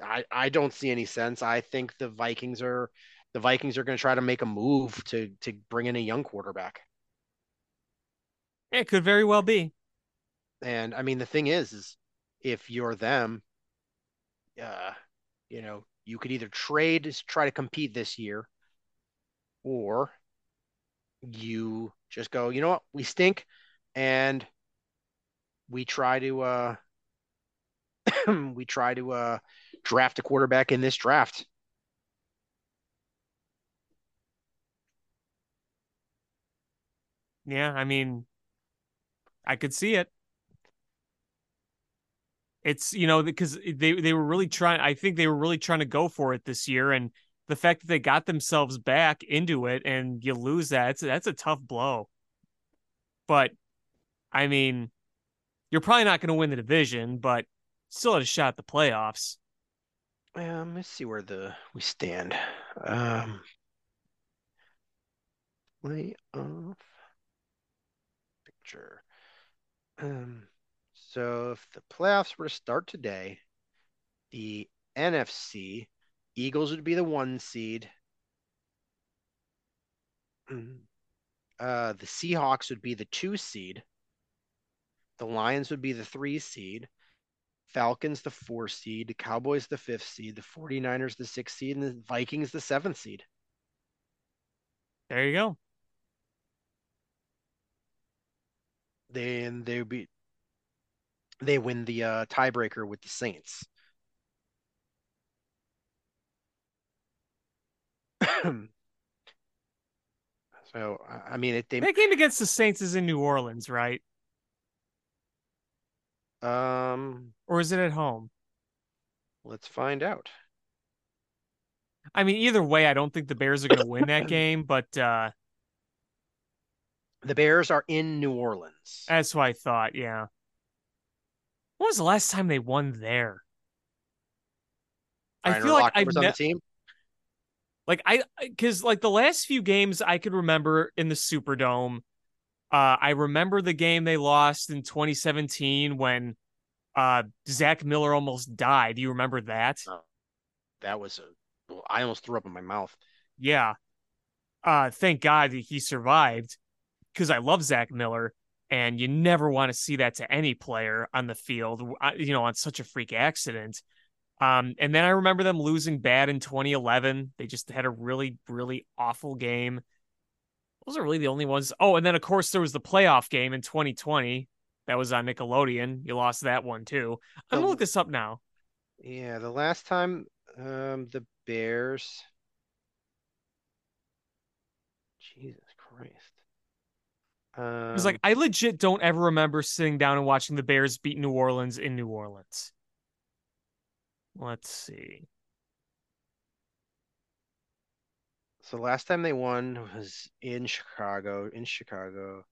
I I don't see any sense. I think the Vikings are the Vikings are going to try to make a move to to bring in a young quarterback. It could very well be. And I mean, the thing is, is if you're them, uh, you know, you could either trade try to compete this year, or you just go, you know what, we stink, and we try to uh we try to uh draft a quarterback in this draft. Yeah, I mean, I could see it. It's you know because they they were really trying. I think they were really trying to go for it this year, and the fact that they got themselves back into it and you lose that, it's, that's a tough blow. But I mean, you're probably not going to win the division, but still had a shot at the playoffs. Um, let's see where the we stand. Um, playoff picture. Um, so if the playoffs were to start today, the NFC, Eagles would be the one seed. Uh, the Seahawks would be the two seed. The Lions would be the three seed. Falcons the four seed. The Cowboys the fifth seed. The 49ers the sixth seed. And the Vikings the seventh seed. There you go. Then they would be they win the uh, tiebreaker with the Saints. so I- mean, it, they That game against the Saints is in New Orleans, right? um. Or is it at home? Let's find out. I mean, either way, I don't think the Bears are going to win that game, but uh, The Bears are in New Orleans. that's what I thought. Yeah. When was the last time they won there? I feel like I've was on ne- the team. like I because like the last few games I could remember in the Superdome. Uh, I remember the game they lost in 2017 when uh Zach Miller almost died. Do you remember that? That was a. well, I almost threw up in my mouth. Yeah. Uh, thank God that he survived because I love Zach Miller, and you never want to see that to any player on the field, you know, on such a freak accident. Um, and then I remember them losing bad in 2011. They just had a really, really awful game. Those are really the only ones. Oh, and then of course there was the playoff game in 2020 that was on Nickelodeon. You lost that one too. I'm gonna look this up now. Yeah, the last time um the Bears. Jesus Christ. Um, It was like I legit don't ever remember sitting down and watching the Bears beat New Orleans in New Orleans. Let's see. so last time they won was in Chicago. In Chicago.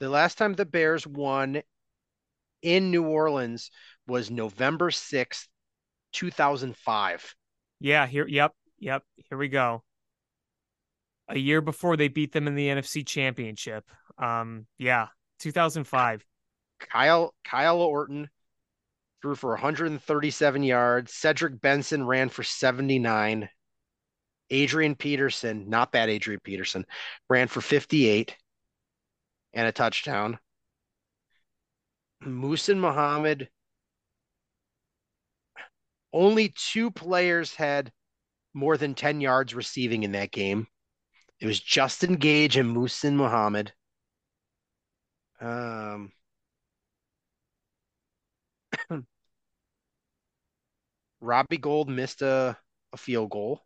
The last time the Bears won in New Orleans was November 6th, 2005. Yeah, here yep, yep, here we go. A year before they beat them in the NFC Championship. Um, yeah, 2005. Kyle Kyle Orton threw for 137 yards. Cedric Benson ran for 79. Adrian Peterson, not bad Adrian Peterson, ran for 58 and a touchdown. Muhsin Muhammad only two players had more than 10 yards receiving in that game. It was Justin Gage and Muhsin Muhammad. Um Robbie Gould missed a, a field goal.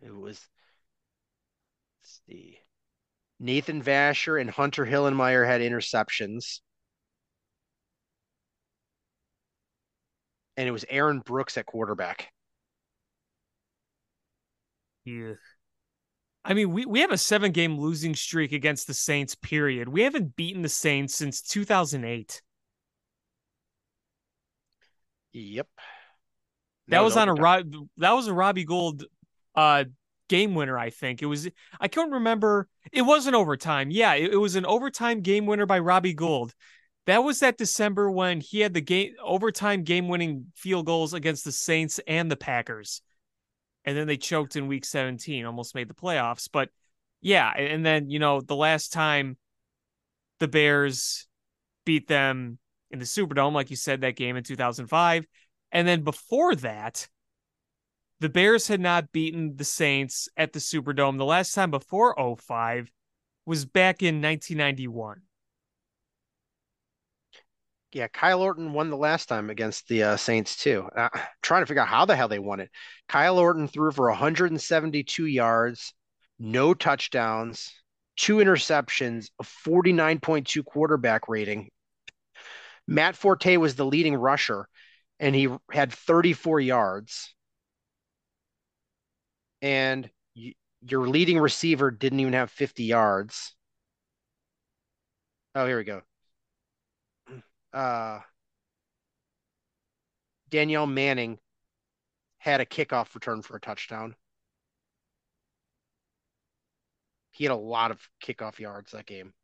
It was let's see. Nathan Vasher and Hunter Hillenmeyer had interceptions. And it was Aaron Brooks at quarterback. Yeah. I mean, we, we have a seven game losing streak against the Saints, period. We haven't beaten the Saints since 2008. Yep. That was on a. Rob, that was a Robbie Gould uh game winner, I think. It was I can't remember. It wasn't overtime. Yeah, it, it was an overtime game winner by Robbie Gould. That was that December when he had the game overtime game winning field goals against the Saints and the Packers. And then they choked in week 17, almost made the playoffs. But yeah, and then you know, the last time the Bears beat them in the Superdome, like you said, that game in 2005. And then before that, the Bears had not beaten the Saints at the Superdome. The last time before 05 was back in 1991. Yeah, Kyle Orton won the last time against the uh, Saints too. Uh, trying to figure out how the hell they won it. Kyle Orton threw for 172 yards, no touchdowns, two interceptions, a 49.2 quarterback rating. Matt Forte was the leading rusher, and he had 34 yards. And y- your leading receiver didn't even have 50 yards. Oh, here we go. Uh, Danieal Manning had a kickoff return for a touchdown. He had a lot of kickoff yards that game.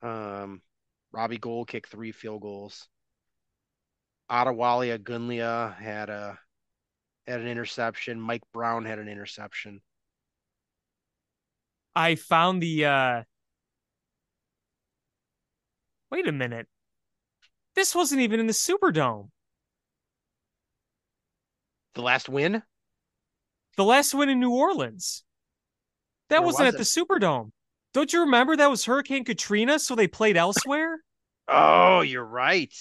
Um, Robbie Gould kicked three field goals. Adewale Ogunleye had a had an interception. Mike Brown had an interception. I found the uh Wait a minute. This wasn't even in the Superdome. The last win? The last win in New Orleans. That Where wasn't was at the Superdome. Don't you remember that was Hurricane Katrina, so they played elsewhere? Oh, you're right.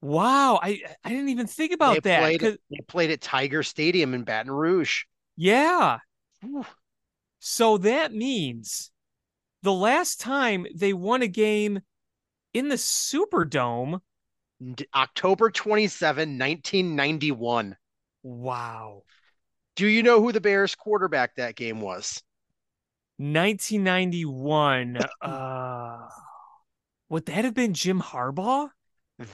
Wow, I I didn't even think about they that. Played, 'cause- they played at Tiger Stadium in Baton Rouge. Yeah. So that means the last time they won a game in the Superdome. October 27, 1991. Wow. Do you know who the Bears quarterback that game was? 1991. uh would that have been Jim Harbaugh?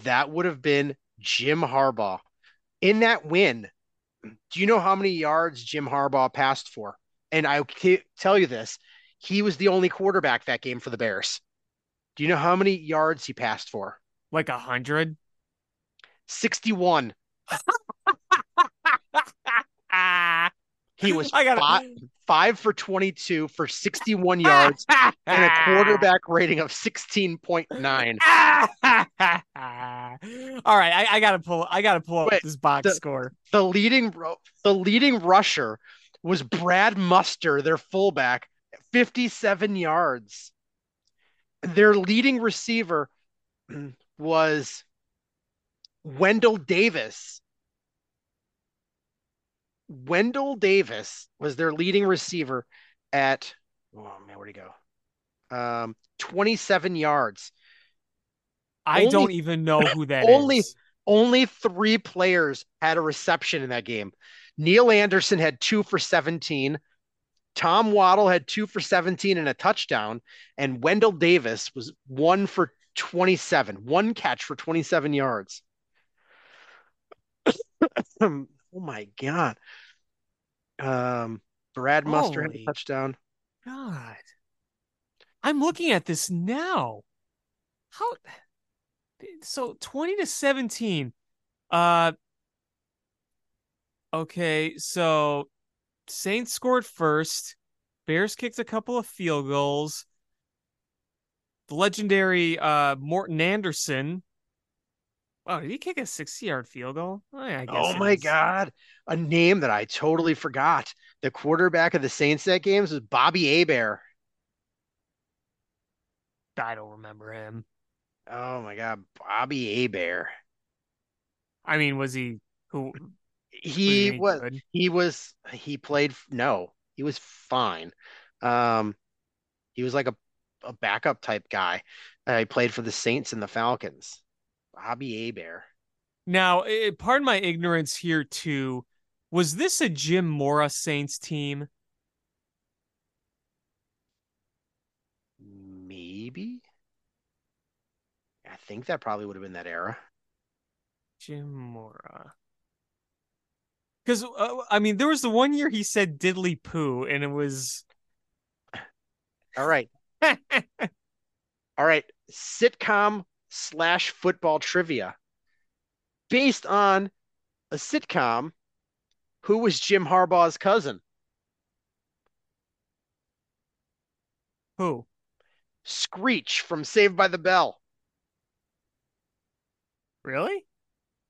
That would have been Jim Harbaugh. In that win, do you know how many yards Jim Harbaugh passed for? And I tell you this, he was the only quarterback that game for the Bears. Do you know how many yards he passed for? Like a hundred? 61. Ah, He was I gotta five, five for 22 for 61 yards and a quarterback rating of 16.9. All right, I, I gotta pull. I gotta pull up this box the- score. The leading the leading rusher was Brad Muster, their fullback, 57 yards. Their leading receiver was Wendell Davis. Wendell Davis was their leading receiver at oh man, where'd he go? Um, 27 yards. I only- don't even know who that is. only- Only three players had a reception in that game. Neal Anderson had two for 17. Tom Waddle had two for 17 and a touchdown. And Wendell Davis was one for 27, one catch for 27 yards. oh my God. Um, Brad Muster had a touchdown. God. I'm looking at this now. How so 20 to 17. Uh Okay, so Saints scored first. Bears kicked a couple of field goals. The legendary uh Morten Andersen. Wow, did he kick a 60-yard field goal? Oh, I guess Oh my is. God. A name that I totally forgot. The quarterback of the Saints that games was Bobby Hebert. I don't remember him. Oh my God, Bobby Hebert. I mean, was he who was He was good? he was he played no, he was fine. Um he was like a, a backup type guy. Uh, he played for the Saints and the Falcons. Bobby Hebert. Now, eh, pardon my ignorance here too. Was this a Jim Mora Saints team? Maybe. I think that probably would have been that era. Jim Mora. Because uh, I mean, there was the one year he said diddly poo, and it was All right. All right. Sitcom slash football trivia. Based on a sitcom, who was Jim Harbaugh's cousin? who? Screech from Saved by the Bell. Really?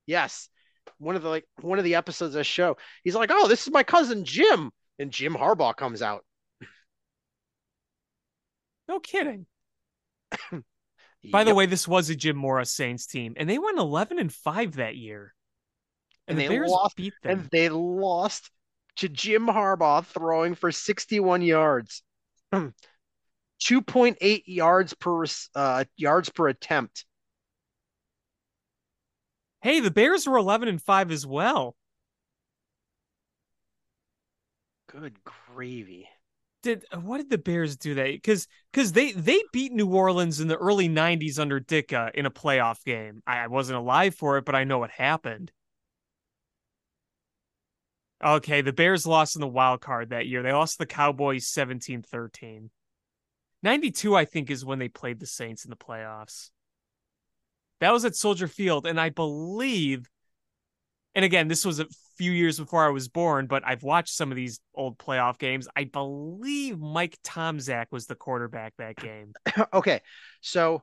Yes. One of the like one of the episodes of the show. He's like, "Oh, this is my cousin Jim." And Jim Harbaugh comes out. No kidding. By the way, this was a Jim Mora Saints team, and they went eleven and five that year, and, And the they Bears lost- beat them. and they lost to Jim Harbaugh throwing for 61 yards. 2.8 yards per uh, yards per attempt. Hey, the Bears were eleven and five as well. Good gravy. did uh, what did the Bears do that? Because because they they beat New Orleans in the early '90s under Ditka in a playoff game. I, I wasn't alive for it, but I know what happened. Okay, the Bears lost in the wild card that year. They lost the Cowboys 17-13. 92, I think, is when they played the Saints in the playoffs. That was at Soldier Field, and I believe, and again, this was a few years before I was born, but I've watched some of these old playoff games. I believe Mike Tomczak was the quarterback that game. okay, so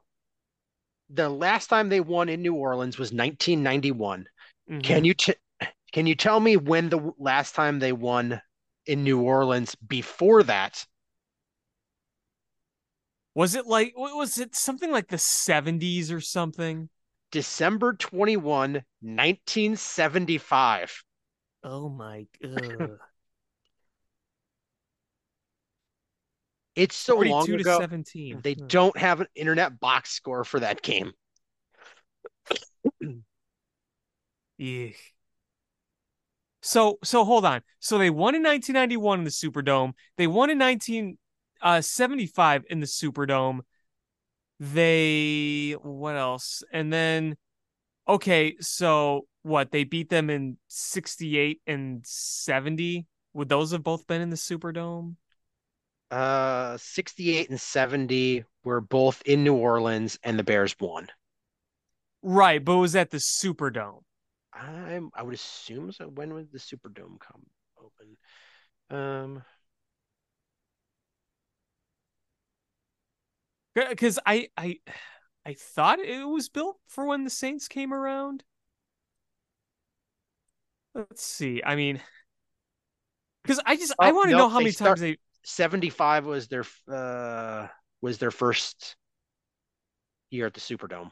the last time they won in New Orleans was 1991. Mhm. Can you t- can you tell me when the last time they won in New Orleans before that? Was it like was it something like the 70s or something? December 21, 1975. Oh my god. It's so long 42 to ago. 17. They Huh. don't have an internet box score for that game. Yeah. So so hold on. So they won in 1991 in the Superdome. They won in 1975 in the Superdome. They what else? And then okay, so what? They beat them in 68 and 70. Would those have both been in the Superdome? Uh, 68 and 70 were both in New Orleans, and the Bears won. Right, but was at the Superdome. I'm, I would assume so. When would the Superdome come open? Um, Because I I I thought it was built for when the Saints came around. Let's see. I mean, because I just I Oh, want to know how many start- times they 75 was their uh was their first year at the Superdome.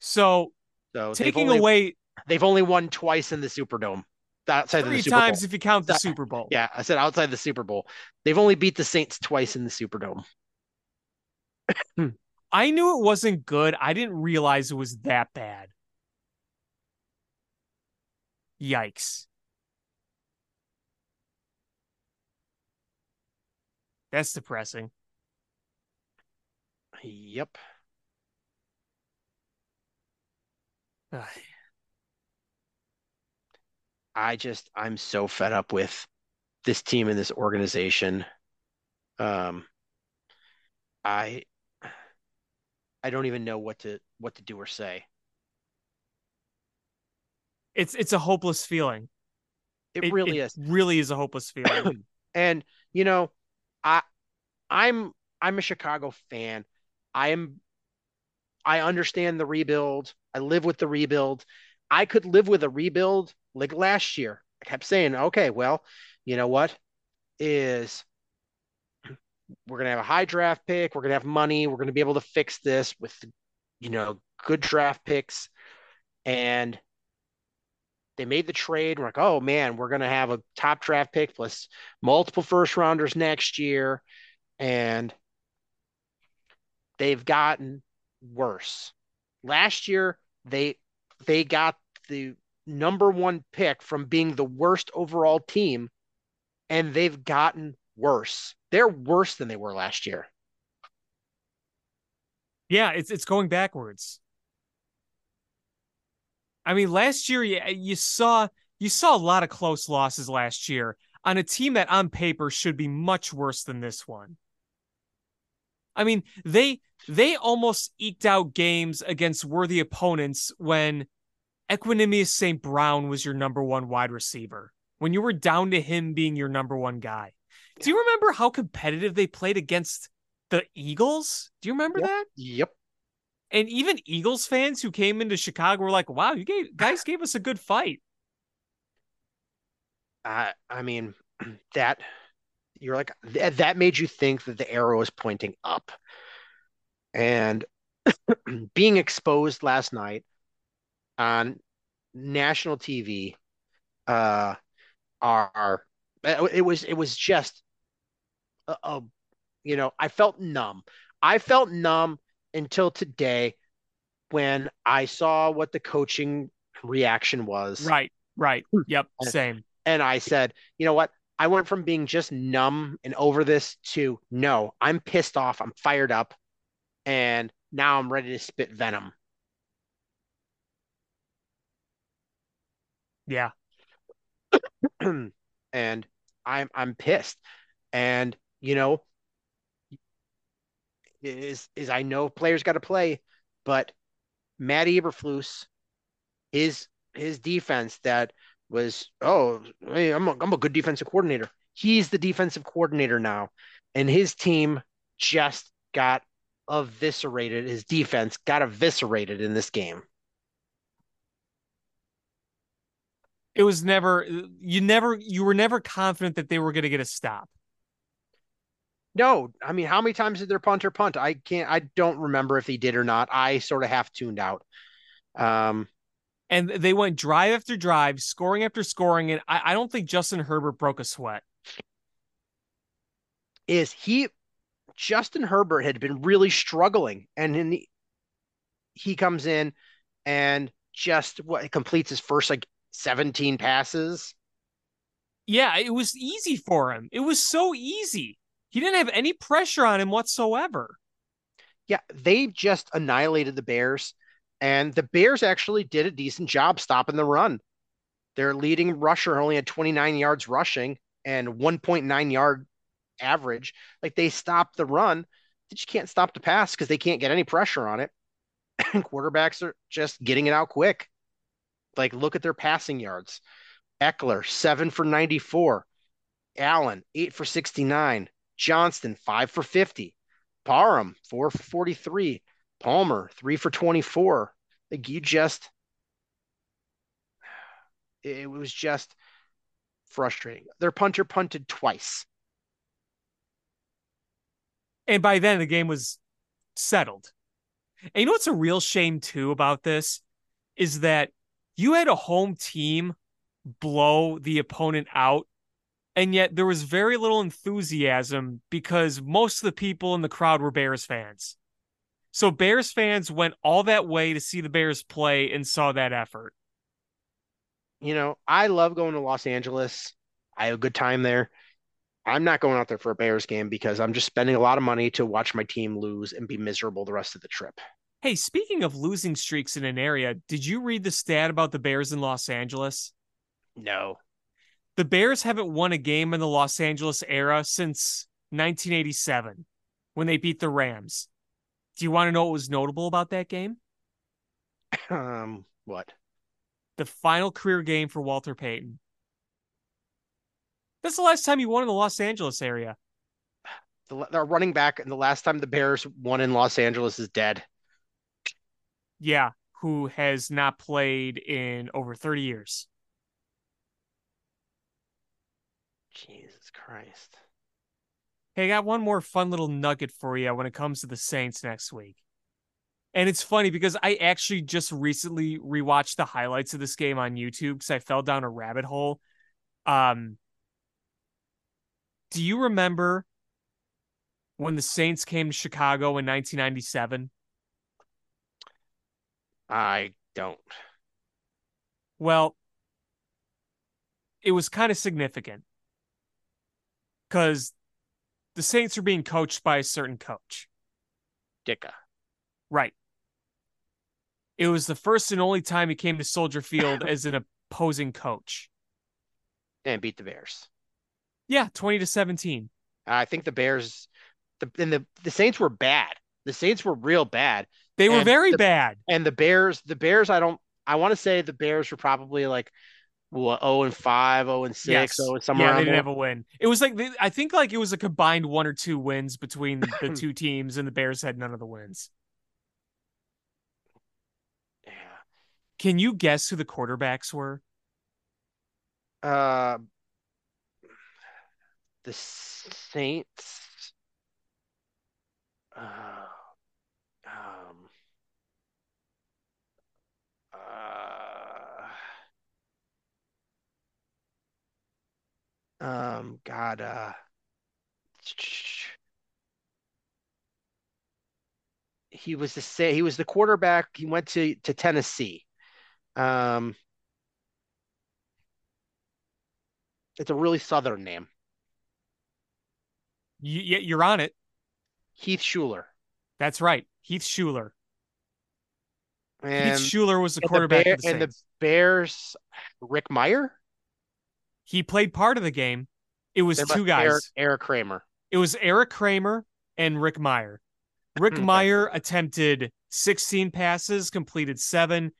so So they've taking only, away they've only won twice in the Superdome. Outside of the three Super times Bowl. if you count the Super Bowl. Yeah, I said outside the Super Bowl. They've only beat the Saints twice in the Superdome. I knew it wasn't good. I didn't realize it was that bad. Yikes. That's depressing. Yep. Ugh. I just I'm so fed up with this team and this organization. Um, I I don't even know what to what to do or say. It's it's a hopeless feeling. It, really is. Really is a hopeless feeling. And you know, I I'm I'm a Chicago fan. I am I understand the rebuild. I live with the rebuild. I could live with a rebuild like last year. I kept saying, okay, well, you know what? Is we're gonna have a high draft pick, we're gonna have money, we're gonna be able to fix this with you know good draft picks. And they made the trade. We're like, oh man, we're gonna have a top draft pick plus multiple first rounders next year. And they've gotten worse. Last year, they they got the number one pick from being the worst overall team, and they've gotten worse. They're worse than they were last year. Yeah, it's it's going backwards. I mean, last year you, you saw you saw a lot of close losses last year on a team that on paper should be much worse than this one. I mean, they they almost eked out games against worthy opponents when Equanimeous St. Brown was your number one wide receiver. When you were down to him being your number one guy. Do you remember how competitive they played against the Eagles? Do you remember Yep. that? Yep. And even Eagles fans who came into Chicago were like, "Wow, you gave, guys gave us a good fight." I I mean that you're like th- that made you think that the arrow is pointing up. And being exposed last night on national TV uh are it was it was just a, a you know, I felt numb. I felt numb until today when I saw what the coaching reaction was. Right, right. Hmm. Yep, same. And I said, you know what? I went from being just numb and over this to no, I'm pissed off. I'm fired up. And now I'm ready to spit venom. Yeah. and I'm I'm pissed. And you know, is is I know players got to play, but Matt Eberflus, his his defense that was oh hey, I'm a, I'm a good defensive coordinator. He's the defensive coordinator now, and his team just got eviscerated. His defense got eviscerated in this game. It was never you never you were never confident that they were going to get a stop. No, I mean, how many times did their punter punt? I can't. I don't remember if he did or not. I sort of half tuned out. Um, And they went drive after drive, scoring after scoring, and I, I don't think Justin Herbert broke a sweat. is he Justin Herbert had been really struggling, and in the, he comes in and just what completes his first like 17 passes. Yeah, it was easy for him. It was so easy. He didn't have any pressure on him whatsoever. Yeah, they just annihilated the Bears, and the Bears actually did a decent job stopping the run. Their leading rusher only had 29 yards rushing and 1.9 yard average. Like they stopped the run, they just can't stop the pass because they can't get any pressure on it. And quarterbacks are just getting it out quick. Like look at their passing yards. Ekeler, seven for 94. Allen, eight for 69. Johnston, five for 50. Parham, four for 43. Palmer, three for 24. Like you just, it was just frustrating. Their punter punted twice. And by then, the game was settled. And you know what's a real shame, too, about this is that you had a home team blow the opponent out. And yet there was very little enthusiasm because most of the people in the crowd were Bears fans. So Bears fans went all that way to see the Bears play and saw that effort. You know, I love going to Los Angeles. I have a good time there. I'm not going out there for a Bears game because I'm just spending a lot of money to watch my team lose and be miserable the rest of the trip. Hey, speaking of losing streaks in an area, did you read the stat about the Bears in Los Angeles? No. The Bears haven't won a game in the Los Angeles era since 1987 when they beat the Rams. Do you want to know what was notable about that game? Um, what? The final career game for Walter Payton. That's the last time he won in the Los Angeles area. The, the running back, and the last time the Bears won in Los Angeles is dead. Yeah, who has not played in over 30 years. Jesus Christ. Hey, I got one more fun little nugget for you when it comes to the Saints next week. And it's funny because I actually just recently rewatched the highlights of this game on YouTube because I fell down a rabbit hole. Um, do you remember when the Saints came to Chicago in 1997? I don't. Well, it was kind of significant because the Saints are being coached by a certain coach. Ditka. Right. It was the first and only time he came to Soldier Field as an opposing coach. And beat the Bears. Yeah, 20 to 17. I think the Bears, the and the the Saints were bad. The Saints were real bad, They were And very the- bad. and the Bears, the Bears, I don't. I want to say the Bears were probably like what zero and five, zero and six, zero and somewhere yeah, they didn't there. have a win. It was like they, I think like it was a combined one or two wins between the two teams, and the Bears had none of the wins. Yeah. Can you guess who the quarterbacks were? Uh, the Saints. Uh, um. Uh, um. God. Uh. He was the he was the quarterback. He went to to Tennessee. Um. It's a really southern name. You, yeah, you're on it. Heath Shuler. That's right, Heath Shuler. And, Heath Shuler was the and the quarterback Bear- the and the Bears, Rick Mirer? He played part of the game. It was two guys. Eric, Eric Kramer. It was Eric Kramer and Rick Mirer. Rick Mirer attempted 16 passes, completed seven.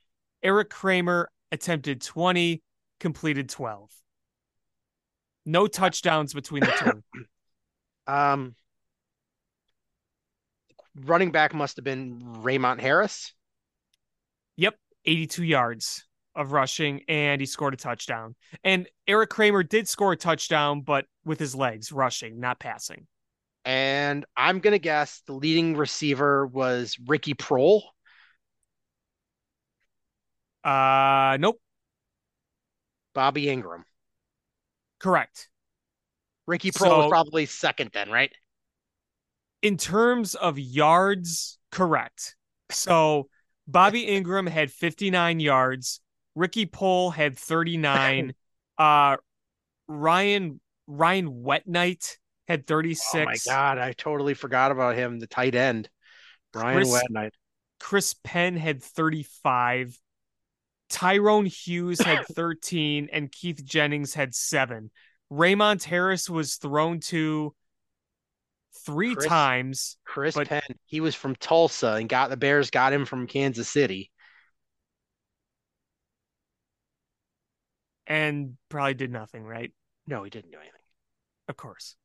Eric Kramer attempted 20, completed 12. No touchdowns between the two. Um, running back must have been Raymond Harris. Yep, 82 yards of rushing, and he scored a touchdown. And Eric Kramer did score a touchdown, but with his legs, rushing, not passing. And I'm gonna guess the leading receiver was Ricky Proehl. Uh, nope, Bobby Engram. correct. Ricky Proehl was probably second then, right? In terms of yards, correct. So Bobby Engram had 59 yards. Ricky Proehl had 39. uh, Ryan Ryan Wet Wetnight had 36. Oh my God, I totally forgot about him, the tight end. Ryan Chris- Wetnight. Chris Penn had 35. Tyrone Hughes had 13 and Keith Jennings had 7. Raymond Harris was thrown to three Chris- times. Chris Penn. He was from Tulsa and got the Bears got him from Kansas City. And probably did nothing, right? No, he didn't do anything. Of course.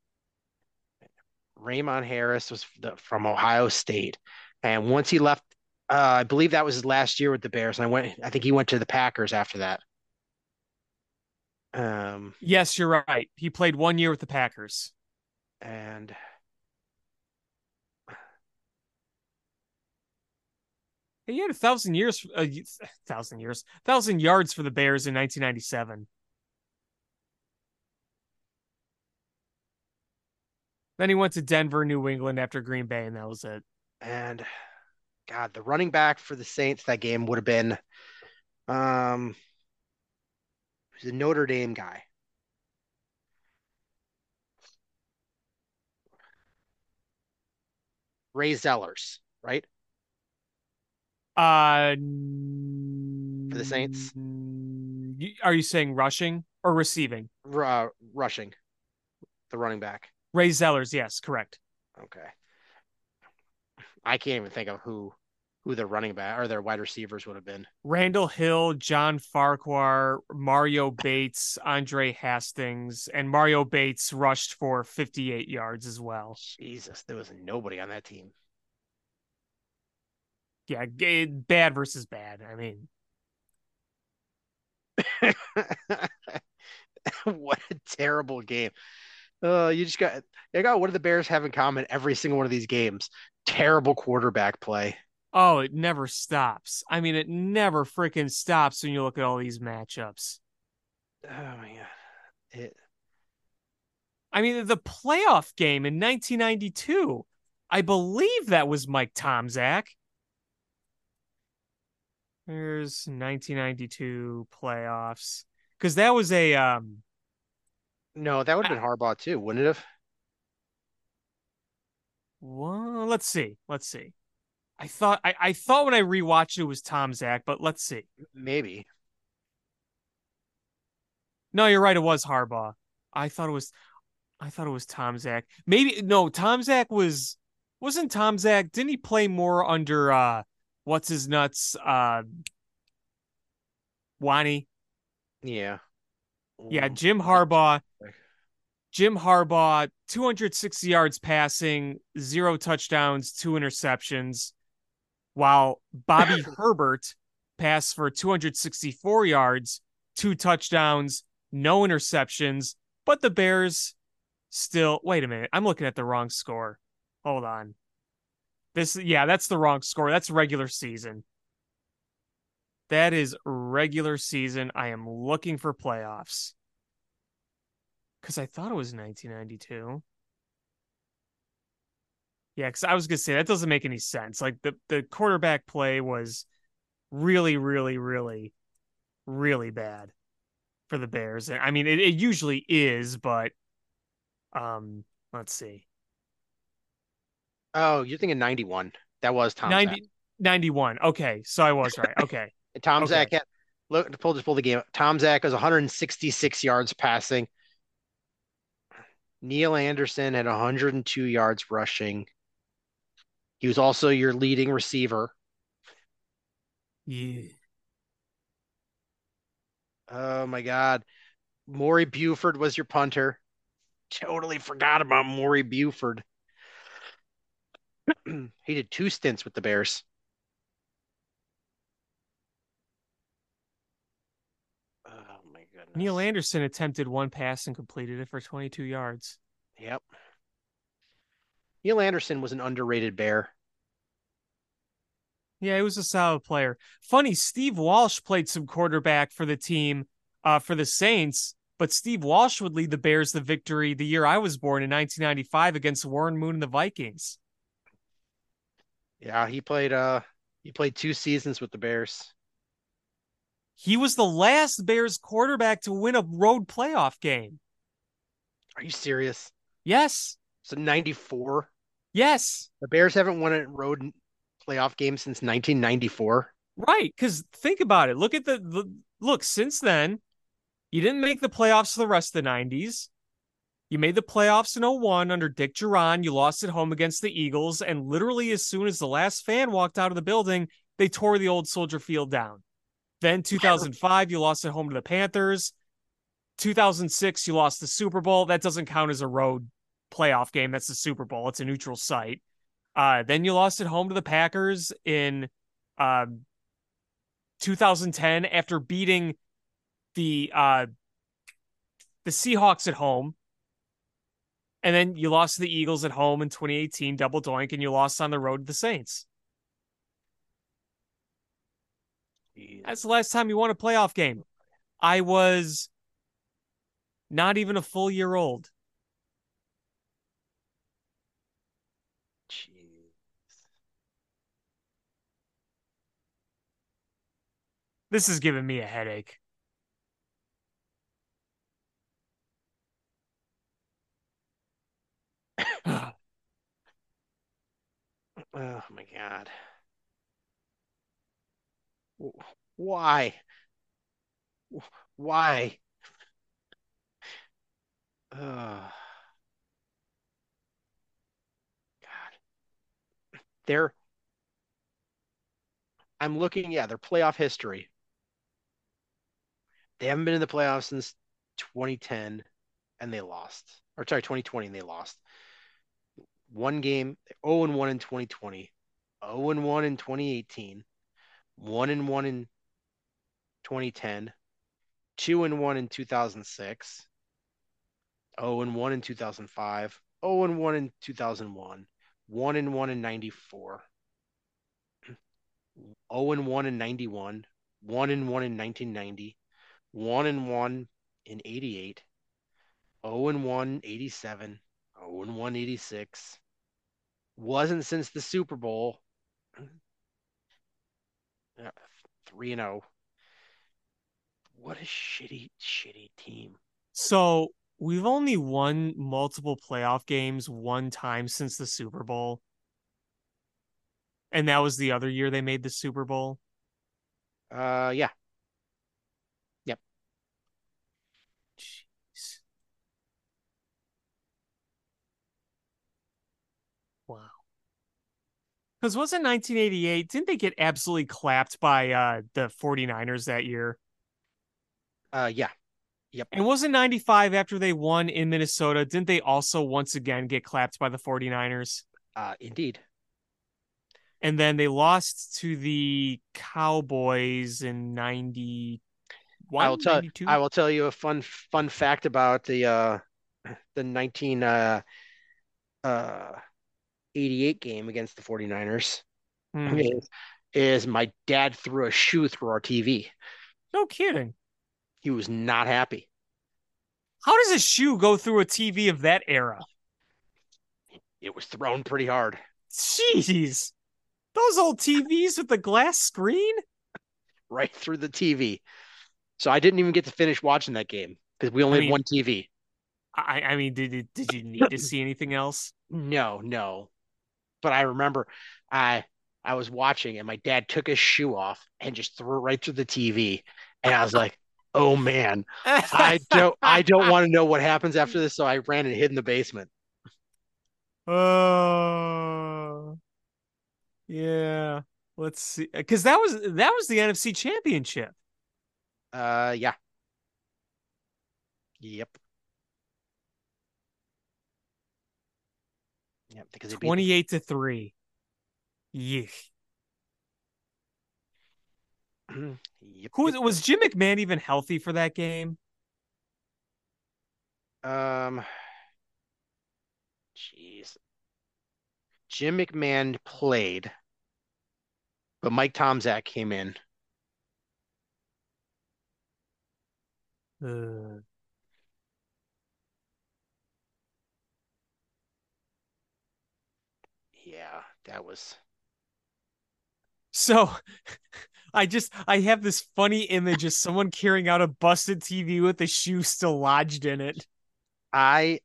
Raymond Harris was the, from Ohio State, and once he left, uh, I believe that was his last year with the Bears. And I went, I think he went to the Packers after that. Um, Yes, you're right. He played one year with the Packers. and He had a thousand years, a thousand years, thousand yards for the Bears in 1997. Then he went to Denver, New England after Green Bay, and that was it. and God, the running back for the Saints that game would have been, um, he's a Notre Dame guy. Ray Zellars, right? Uh, For the Saints? Are you saying rushing or receiving? Uh, rushing, the running back. Ray Zellars, yes, correct. Okay. I can't even think of who who their running back or their wide receivers would have been. Randall Hill, John Farquhar, Mario Bates, Andre Hastings, and Mario Bates rushed for 58 yards as well. Jesus, there was nobody on that team. Yeah, bad versus bad. I mean, what a terrible game. Uh, you just got you got what do the Bears have in common every single one of these games? Terrible quarterback play. oh, it never stops. I mean, it never freaking stops when you look at all these matchups. Oh my god. It I mean, the playoff game in 1992, I believe that was Mike Tomczak. There's 1992 playoffs because that was a um no, that would have been Harbaugh too, wouldn't it have? Well, let's see. Let's see. I thought I, I thought when I rewatched it was Tomczak, but let's see. Maybe. No, you're right. It was Harbaugh. I thought it was. I thought it was Tomczak. Maybe no. Tomczak was wasn't Tomczak. Didn't he play more under uh what's his nuts uh Wani? Yeah. Yeah, Jim Harbaugh. Jim Harbaugh, 260 yards passing, zero touchdowns, two interceptions, while Bobby Hebert passed for 264 yards, two touchdowns, no interceptions. But the Bears still, wait a minute, I'm looking at the wrong score. Hold on. This, yeah, that's the wrong score. That's regular season. That is regular season. I am looking for playoffs because I thought it was 1992. Yeah, because I was gonna say that doesn't make any sense. Like the the quarterback play was really, really, really, really bad for the Bears. I mean, it, it usually is, but um, let's see, Oh, you're thinking 91. That was Tomczak. 91. Okay, so I was right. Okay, Tom Okay. Zach had look to pull just pull the game. Tomczak was 166 yards passing. Neal Anderson had 102 yards rushing. He was also your leading receiver. Yeah. Oh my God. Maury Buford was your punter. Totally forgot about Maury Buford. he did two stints with the Bears. Oh my goodness. Neal Anderson attempted one pass and completed it for 22 yards. Yep. Neal Anderson was an underrated Bear. Yeah, he was a solid player. Funny, Steve Walsh played some quarterback for the team uh, for the Saints, but Steve Walsh would lead the Bears to victory the year I was born in 1995 against Warren Moon and the Vikings. Yeah, he played uh he played two seasons with the Bears. He was the last Bears quarterback to win a road playoff game. Are you serious? Yes. So 94. Yes. The Bears haven't won a road playoff game since 1994. Right, because think about it. Look at the, the look. Since then, you didn't make the playoffs the rest of the '90s. You made the playoffs in 01 under Dick Jauron. You lost at home against the Eagles, and literally as soon as the last fan walked out of the building, they tore the old Soldier Field down. Then 2005, you lost at home to the Panthers. 2006, you lost the Super Bowl. That doesn't count as a road playoff game. That's the Super Bowl. It's a neutral site. Uh, then you lost at home to the Packers in um, 2010 after beating the uh, the Seahawks at home. And then you lost to the Eagles at home in 2018, double doink, and you lost on the road to the Saints. That's the last time you won a playoff game. I was not even a full year old. Jeez. This is giving me a headache. Oh my God. Why? Why? God. They're, I'm looking, yeah, their playoff history. They haven't been in the playoffs since 2010 and they lost. Or sorry, 2020 and they lost. One game, 0 and 1 in 2020, 0 and 1 in 2018, 1 and 1 in 2010, 2 and 1 in 2006, 0 and 1 in 2005, 0 and 1 in 2001, 1 and 1 in 94, 0 and 1 in 91, 1 and 1 in 1990, 1 and 1 in 88, 0 and 1 87, 0 and 1 86. Wasn't since the Super Bowl. Uh, 3 and 0. What a shitty, shitty team. So we've only won multiple playoff games one time since the Super Bowl. And that was the other year they made the Super Bowl. Uh, yeah. Because wasn't 1988, didn't they get absolutely clapped by uh, the 49ers that year? Uh, yeah. Yep. And wasn't 95 after they won in Minnesota, didn't they also once again get clapped by the 49ers? Uh, indeed. And then they lost to the Cowboys in 91, I will tell 92? I will tell you a fun fun fact about the uh the 19 uh uh 88 game against the 49ers Hmm. is, is my dad threw a shoe through our TV. No kidding. He was not happy. How does a shoe go through a TV of that era? It was thrown pretty hard. Jeez. Those old TVs with the glass screen? right through the TV. So I didn't even get to finish watching that game because we only I mean- had one TV. I, I mean, did did you need to see anything else? No, no. But I remember I I was watching and my dad took his shoe off and just threw it right through the TV. And I was like, oh man, I don't I don't want to know what happens after this. So I ran and hid in the basement. Uh, Yeah. Let's see. Because that was that was the NFC Championship. Uh, yeah. Yep. Yep. Because the- 28 to 3. Yeesh. Yep, Who was, yep. was Jim McMahon even healthy for that game? Um, jeez. Jim McMahon played, but Mike Tomczak came in. Uh, Yeah, that was. so I just I have this funny image of someone carrying out a busted TV with the shoe still lodged in it. I,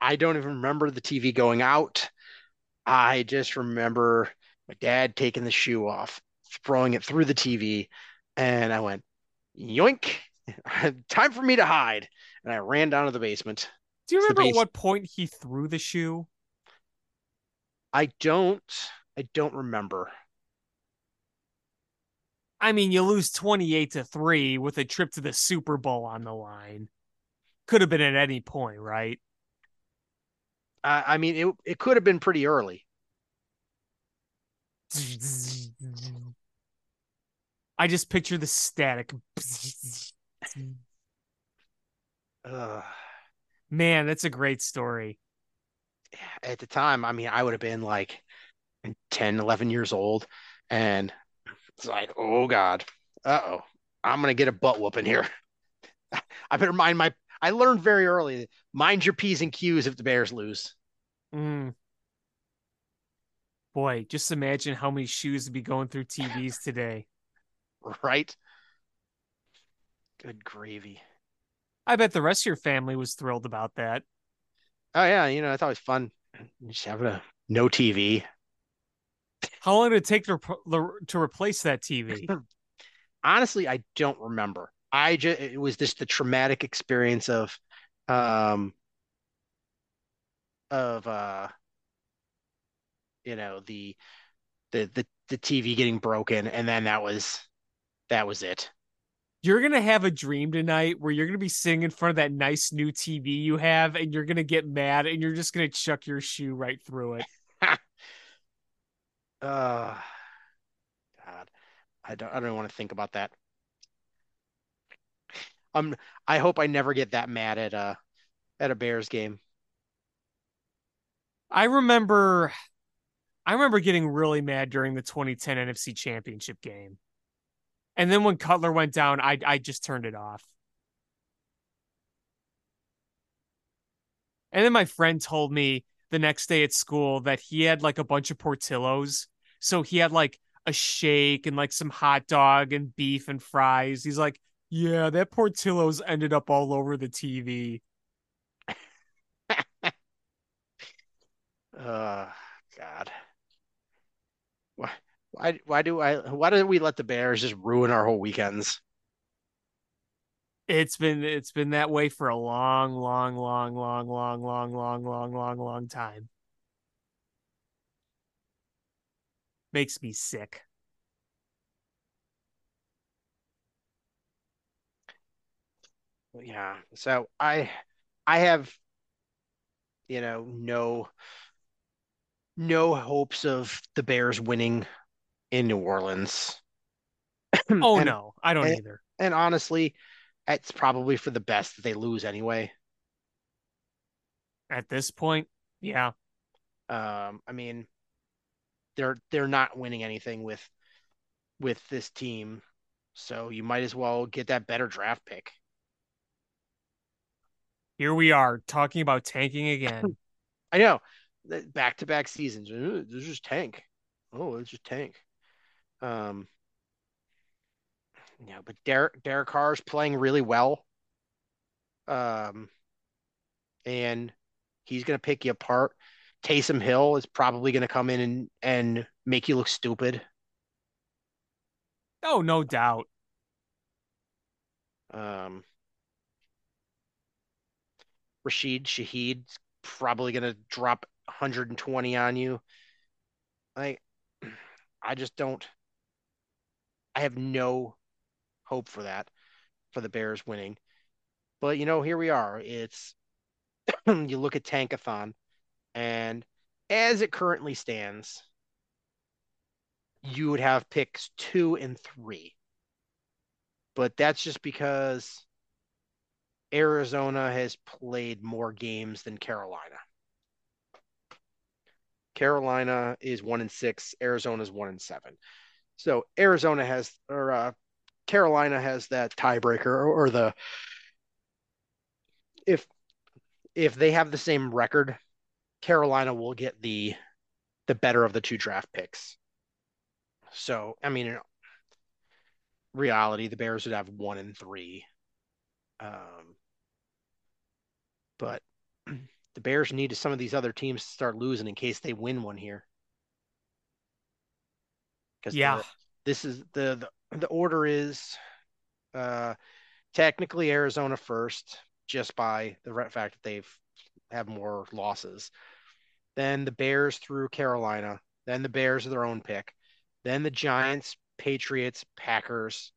I, don't even remember the TV going out. I just remember my dad taking the shoe off, throwing it through the TV, and I went, yoink, time for me to hide. And I ran down to the basement. Do you remember at what point he threw the shoe? I don't, I don't remember. I mean, you lose 28 to 3 with a trip to the Super Bowl on the line. Could have been at any point, right? I, I mean, it, it could have been pretty early. I just picture the static. Ugh. Man, that's a great story. At the time, I mean, I would have been like 10, 11 years old. And it's like, oh God, uh-oh, I'm going to get a butt whooping here. I better mind my, I learned very early, mind your P's and Q's if the Bears lose. Mm. Boy, just imagine how many shoes would be going through TVs today. Right? Good gravy. I bet the rest of your family was thrilled about that. Oh yeah, you know, it's always fun just having a no TV. How long did it take to, to replace that TV? Honestly, I don't remember. I just it was just the traumatic experience of um of uh you know the the the the TV getting broken and then that was that was it. You're going to have a dream tonight where you're going to be sitting in front of that nice new TV you have and you're going to get mad and you're just going to chuck your shoe right through it. Uh God. I don't I don't want to think about that. Um I hope I never get that mad at uh at a Bears game. I remember I remember getting really mad during the 2010 NFC Championship game. And then when Cutler went down, I I just turned it off. And then my friend told me the next day at school that he had like a bunch of Portillos. So he had like a shake and like some hot dog and beef and fries. He's like, "Yeah, that Portillo's ended up all over the TV." Uh, God. Why, why, do I, why do we let the Bears just ruin our whole weekends? It's been it's been that way for a long, long, long, long, long, long, long, long, long, long time. Makes me sick. Yeah. So I, I have, you know, no, no hopes of the Bears winning in New Orleans. Oh And- no, I don't and- either. And honestly, it's probably for the best that they lose anyway. At this point, yeah. Um, I mean, they're they're not winning anything with with this team, so you might as well get that better draft pick. Here we are talking about tanking again. I know, back to back seasons. "Uh, This is tank. Oh, it's just tank. Um, yeah, but Derek Derek Carr's playing really well. Um, and he's gonna pick you apart. Taysom Hill is probably gonna come in and and make you look stupid. oh, no doubt. Um, Rashid Shaheed's probably gonna drop 120 on you. Like, I just don't. I have no hope for that, for the Bears winning. But you know, here we are. It's you look at Tankathon, and as it currently stands, you would have picks two and three. But that's just because Arizona has played more games than Carolina. Carolina is one and six. Arizona is one and seven. So Arizona has, or uh, Carolina has that tiebreaker, or, or the if if they have the same record, Carolina will get the the better of the two draft picks. So I mean, in reality, the Bears would have one and three. Um, but the Bears need some of these other teams to start losing in case they win one here. Because Yeah. this is the, the the order is uh technically Arizona first, just by the fact that they've have more losses. Then the Bears through Carolina. Then the Bears are their own pick. Then the Giants, Patriots, Packers,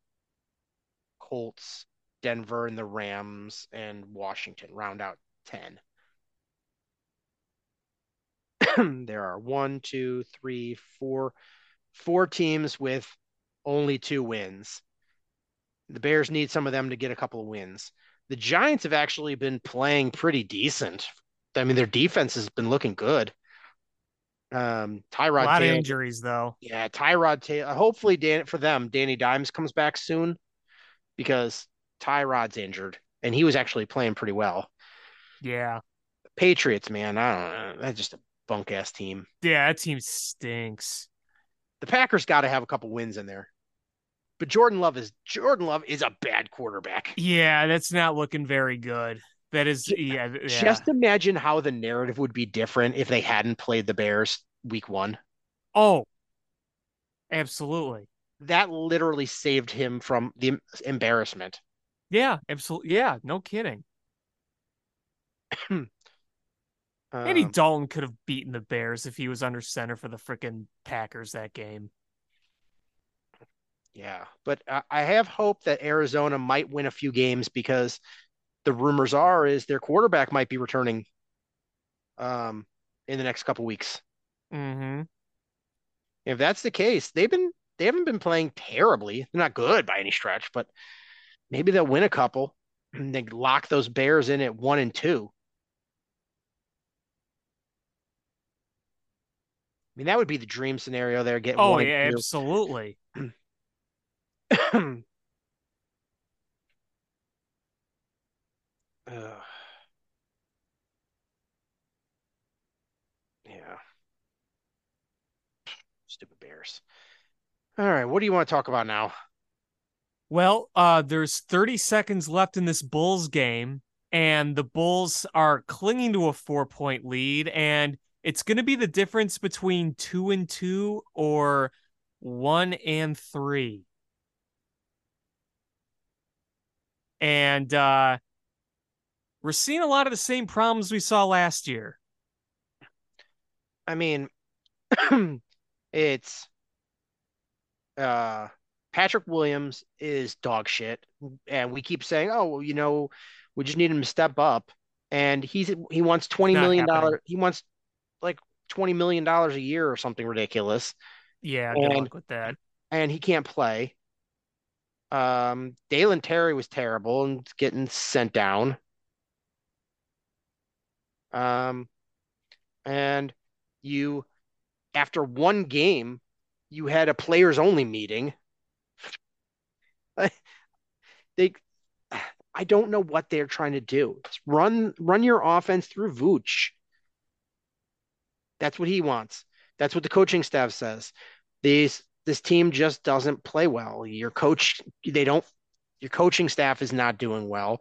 Colts, Denver, and the Rams and Washington round out 10. there are one, two, three, four, four teams with only two wins. The Bears need some of them to get a couple of wins. The Giants have actually been playing pretty decent. I mean, their defense has been looking good. Um, Tyrod, A lot of injuries though. yeah, Tyrod Taylor. Hopefully, Dan for them, Danny Dimes comes back soon because Tyrod's injured and he was actually playing pretty well. Yeah. Patriots, man, I don't know. That's just a bunk ass team. Yeah, that team stinks. The Packers got to have a couple wins in there. But Jordan Love is Jordan Love is a bad quarterback. Yeah, that's not looking very good. That is yeah, yeah. Just imagine how the narrative would be different if they hadn't played the Bears week one. oh. Absolutely. That literally saved him from the embarrassment. Yeah, absolutely. Yeah, no kidding. Andy Um, Dalton could have beaten the Bears if he was under center for the freaking Packers that game. Yeah, but I, I have hope that Arizona might win a few games because the rumors are is their quarterback might be returning um in the next couple weeks. Mm-hmm. If that's the case, they've been they haven't been playing terribly. They're not good by any stretch, but maybe they'll win a couple and they lock those Bears in at one and two. Mean, that would be the dream scenario there. Get Oh yeah, absolutely. Ugh. Yeah. Stupid Bears. All right, what do you want to talk about now? Well, uh, there's 30 seconds left in this Bulls game, and the Bulls are clinging to a four point lead, and it's going to be the difference between two and two or one and three. And uh, we're seeing a lot of the same problems we saw last year. I mean, it's uh Patrick Williams is dog shit, and we keep saying, "Oh, well, you know, we just need him to step up." And he's he wants twenty not million happening. dollar. He wants like twenty million dollars a year or something ridiculous, Yeah, good And- luck with that. and he can't play. Um, Dalen Terry was terrible and getting sent down. Um, and you, after one game, you had a players only meeting. They, I don't know what they're trying to do. Run, run your offense through Vooch. That's what he wants. That's what the coaching staff says. These this team just doesn't play well. Your coach, they don't. Your coaching staff is not doing well.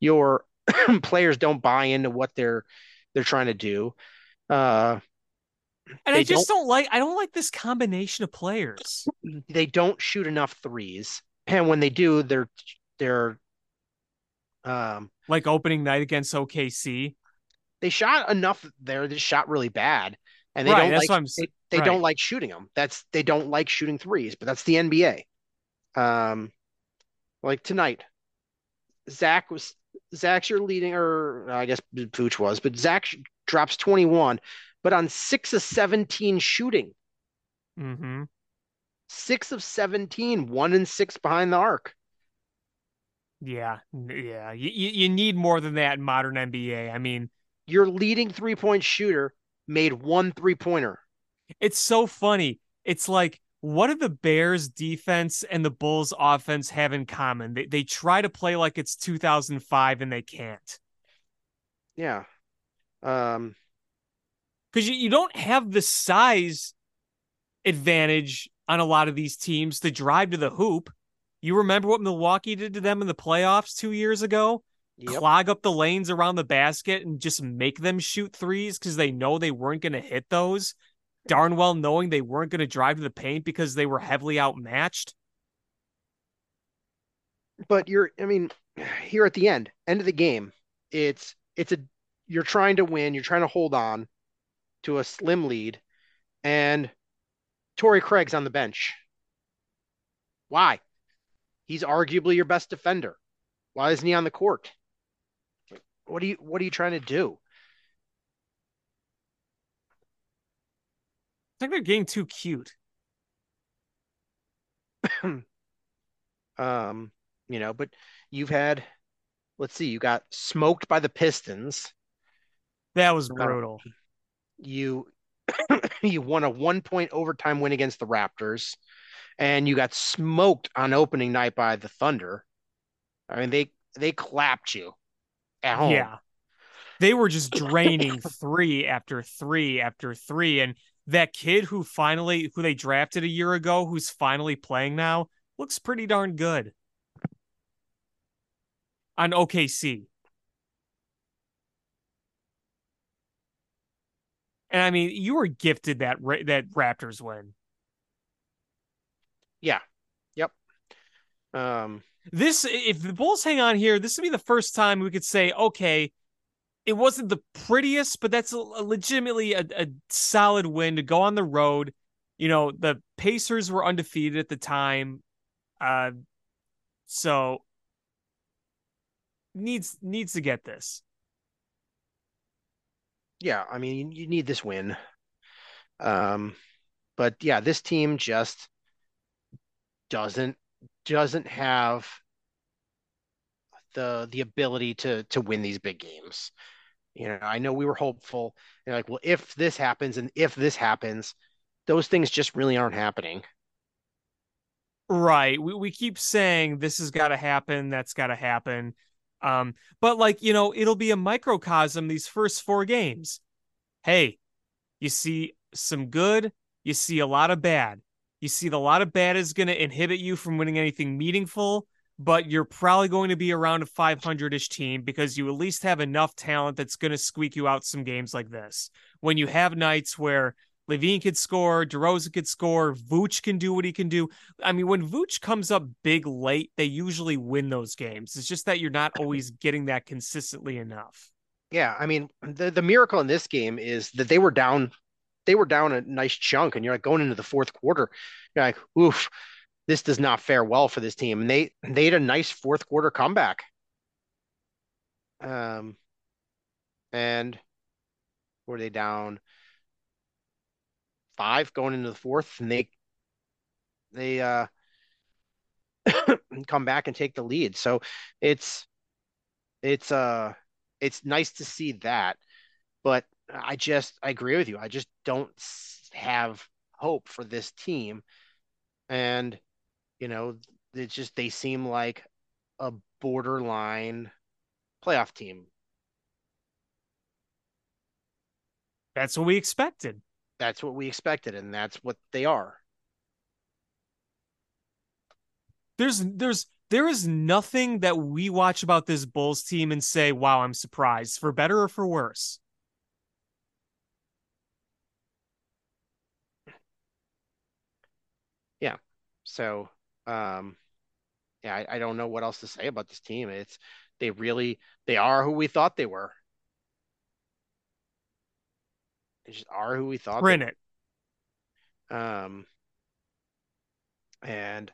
Your players don't buy into what they're they're trying to do. Uh, And I just don't like I don't like this combination of players. they don't shoot enough threes, and when they do, they're they're um Like opening night against OKC. They shot enough there. They shot really bad, and they Right, don't like what I'm s- they, they right. don't like shooting them. That's they don't like shooting threes, but that's the NBA. Um, like tonight, Zach was Zach's your leading, or I guess Pooch was, but Zach sh- drops 21, but on six of 17 shooting, hmm six of 17, one and six behind the arc. Yeah, yeah. You you need more than that in modern NBA. I mean, Your leading three point shooter made one three pointer. it's so funny. It's like, what do the Bears defense and the Bulls offense have in common? They they try to play like it's 2005 and they can't. Yeah. Um, Because you, you don't have the size advantage on a lot of these teams to drive to the hoop. You remember what Milwaukee did to them in the playoffs two years ago? Yep. Clog up the lanes around the basket and just make them shoot threes because they know they weren't going to hit those. Darn well knowing they weren't going to drive to the paint because they were heavily outmatched. but you're i mean here at the end end of the game it's it's a you're trying to win you're trying to hold on to a slim lead and Torrey Craig's on the bench why he's arguably your best defender why isn't he on the court what are you what are you trying to do I think they're getting too cute. um you know but you've had let's see you got smoked by the Pistons That was Wow. brutal. you you won a one point overtime win against the Raptors, and you got smoked on opening night by the Thunder. I mean, they they clapped you at home. Yeah. They were just draining three after three after three. And that kid who finally, who they drafted a year ago, who's finally playing now, looks pretty darn good on OKC. And I mean, you were gifted that Ra- that Raptors win. Yeah. Yep. Um, This, if the Bulls hang on here, this would be the first time we could say, okay, it wasn't the prettiest, but that's a, a legitimately a, a solid win to go on the road. You know, the Pacers were undefeated at the time, uh, so needs needs to get this. yeah, I mean, you, need this win. Um, but yeah, this team just doesn't doesn't have the the ability to to win these big games. You know, I know we were hopeful. You're like, well, if this happens and if this happens, those things just really aren't happening. Right. We we keep saying this has got to happen, that's got to happen. Um, but like, you know, it'll be a microcosm these first four games. Hey, you see some good, you see a lot of bad. You see the lot of bad is going to inhibit you from winning anything meaningful, but you're probably going to be around a 500-ish team because you at least have enough talent that's going to squeak you out some games like this. When you have nights where LaVine could score, DeRozan could score, Vooch can do what he can do. I mean, when Vooch comes up big late, they usually win those games. It's just that you're not always getting that consistently enough. Yeah, I mean, the the miracle in this game is that they were down they were down a nice chunk and you're like going into the fourth quarter, you're like, oof, this does not fare well for this team. And they they had a nice fourth quarter comeback. Um and were they down five going into the fourth and they they uh come back and take the lead. So it's it's uh it's nice to see that, but I just I agree with you. I just don't have hope for this team, and you know it's just they seem like a borderline playoff team. That's what we expected. That's what we expected, and that's what they are. There's there's there is nothing that we watch about this Bulls team and say, "Wow, I'm surprised," for better or for worse. So, um, yeah, I, I don't know what else to say about this team. It's they really they are who we thought they were. They just are who we thought. Print they it. were. Um, and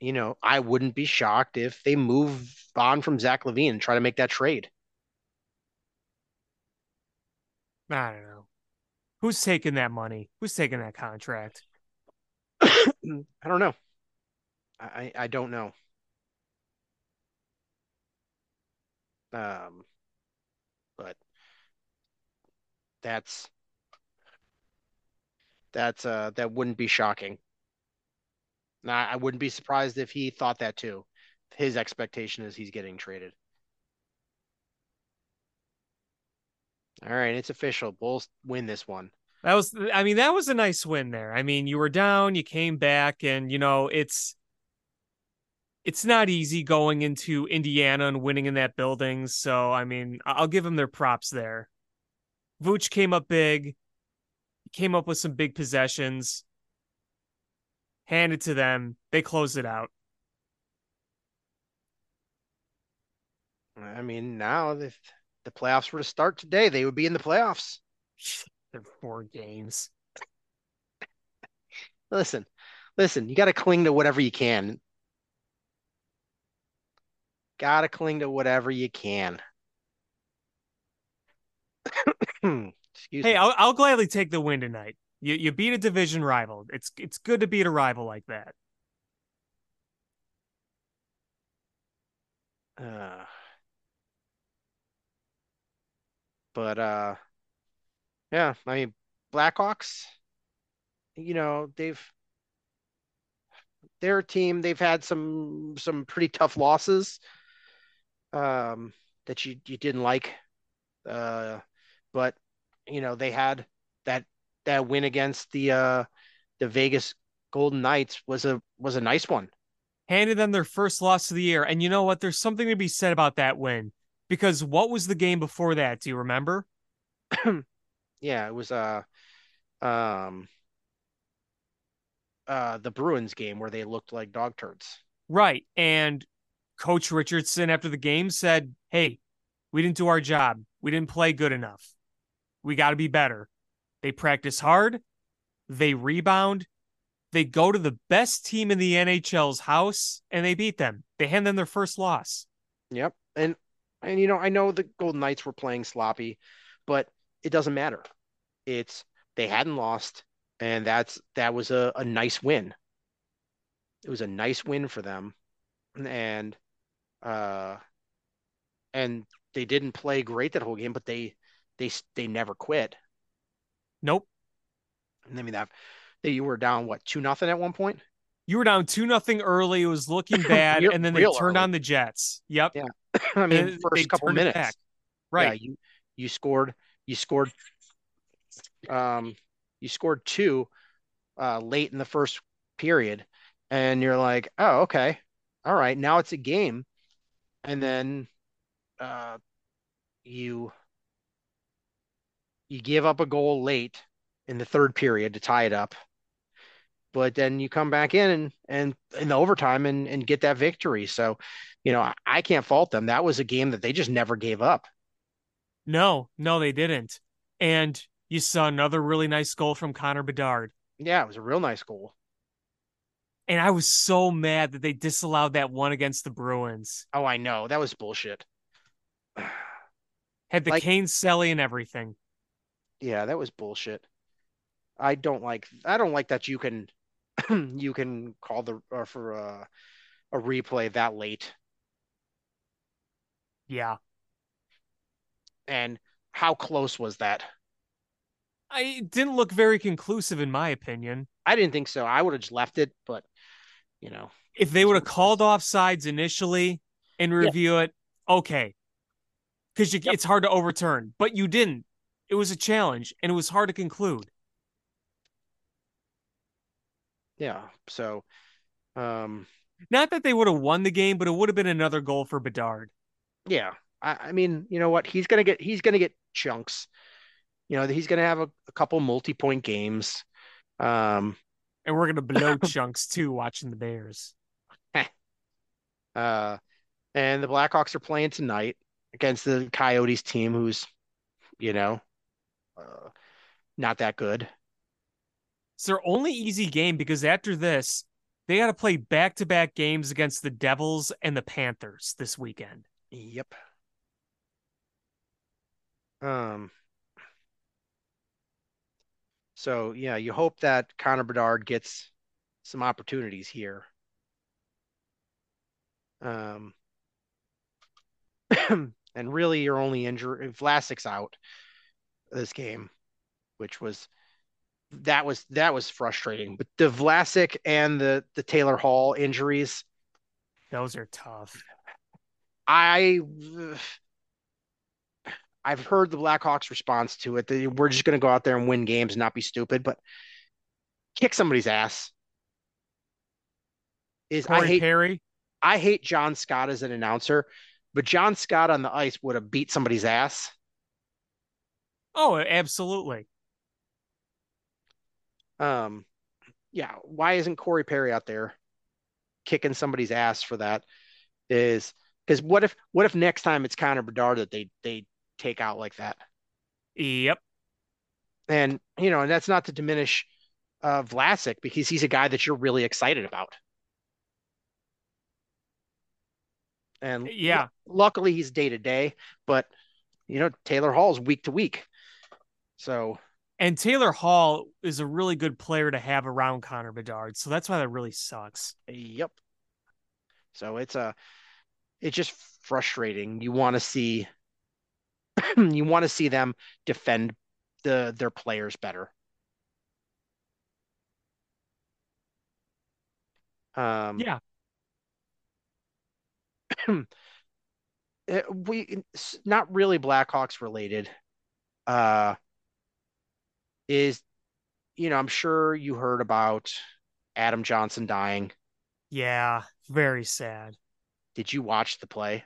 you know, I wouldn't be shocked if they move on from Zach LaVine and try to make that trade. I don't know. Who's taking that money? Who's taking that contract? I don't know. I I I don't know. Um, but that's that's uh that wouldn't be shocking. Now, I wouldn't be surprised if he thought that too. His expectation is he's getting traded. All right, it's official. Bulls win this one. That was, I mean, that was a nice win there. I mean, you were down, you came back, and you know, it's it's not easy going into Indiana and winning in that building. So, I mean, I'll give them their props there. Vooch came up big, came up with some big possessions, handed to them. They closed it out. I mean, now if the playoffs were to start today, they would be in the playoffs. They're four games. Listen, listen, you got to cling to whatever you can. Got to cling to whatever you can. Excuse Hey, me. I'll, I'll gladly take the win tonight. You you beat a division rival. It's it's good to beat a rival like that. Uh, but uh, yeah, I mean, Blackhawks, you know, they've they're team. They've had some some pretty tough losses um, that you you didn't like, uh, but you know they had that that win against the uh the Vegas Golden Knights was a was a nice one. Handed them their first loss of the year, and you know what? There's something to be said about that win because what was the game before that? Do you remember? Yeah, it was uh um uh the Bruins game where they looked like dog turds. Right, and Coach Richardson after the game said, "Hey, we didn't do our job. We didn't play good enough. We got to be better." They practice hard. They rebound. They go to the best team in the NHL's house and they beat them. They hand them their first loss. Yep. And and you know, I know the Golden Knights were playing sloppy, but it doesn't matter. It's they hadn't lost, and that's that was a, a nice win. It was a nice win for them. And uh and they didn't play great that whole game, but they they they never quit. Nope. I mean that that you were down what two nothing at one point. You were down two nothing early. It was looking bad, and then they turned early. on the Jets. Yep. Yeah. I mean, And first couple minutes. back. Yeah, Right. you you scored you scored um you scored two uh late in the first period and you're like, "Oh, okay. All right, now it's a game." And then uh you you give up a goal late in the third period to tie it up. But then you come back in and and in the overtime and and get that victory. So, you know, I, I can't fault them. That was a game that they just never gave up. No, no, they didn't. And you saw another really nice goal from Connor Bedard. Yeah, it was a real nice goal. And I was so mad that they disallowed that one against the Bruins. Oh, I know. That was bullshit. Had the Like- Kane Selly and everything. Yeah, that was bullshit. I don't like I don't like that you can you can call the uh, for a, a replay that late. Yeah. And how close was that? I didn't look very conclusive in my opinion. I didn't think so. I would have just left it, but you know, If they would have called off sides initially and review it, okay. Because Yep. it's hard to overturn, but you didn't. It was a challenge and it was hard to conclude. yeah. So, um, Not that they would have won the game, but it would have been another goal for Bedard. yeah. I, I mean, you know what? He's gonna get he's gonna get chunks. You know, he's gonna have a, a couple multi-point games. Um, And we're gonna blow chunks too watching the Bears. Uh, and the Blackhawks are playing tonight against the Coyotes team, who's, you know, uh, not that good. It's their only easy game because after this, they got to play back to back games against the Devils and the Panthers this weekend. Yep. Um. So yeah, you hope that Connor Bedard gets some opportunities here. Um. and really, your only injury, Vlasic's out this game, which was that was that was frustrating. But the Vlasic and the the Taylor Hall injuries, Those are tough. I I've heard the Blackhawks response to it. They, we're just going to go out there and win games and not be stupid, but kick somebody's ass. Is I Corey hate Perry. I hate John Scott as an announcer, but John Scott on the ice would have beat somebody's ass. Oh, absolutely. Um, yeah, why isn't Corey Perry out there kicking somebody's ass for that? Is because what if what if next time it's Connor Bedard that they they take out like that? Yep. And you know, and that's not to diminish uh Vlasic because he's a guy that you're really excited about. And Yeah. luckily he's day to day, but you know, Taylor Hall's week to week. So And Taylor Hall is a really good player to have around Connor Bedard. So that's why that really sucks. Yep. So it's a it's just frustrating. You want to see you want to see them defend the their players better. Um Yeah. we not really Blackhawks related. Uh is you know, I'm sure you heard about Adam Johnson dying. Yeah. Very sad. Did you watch the play?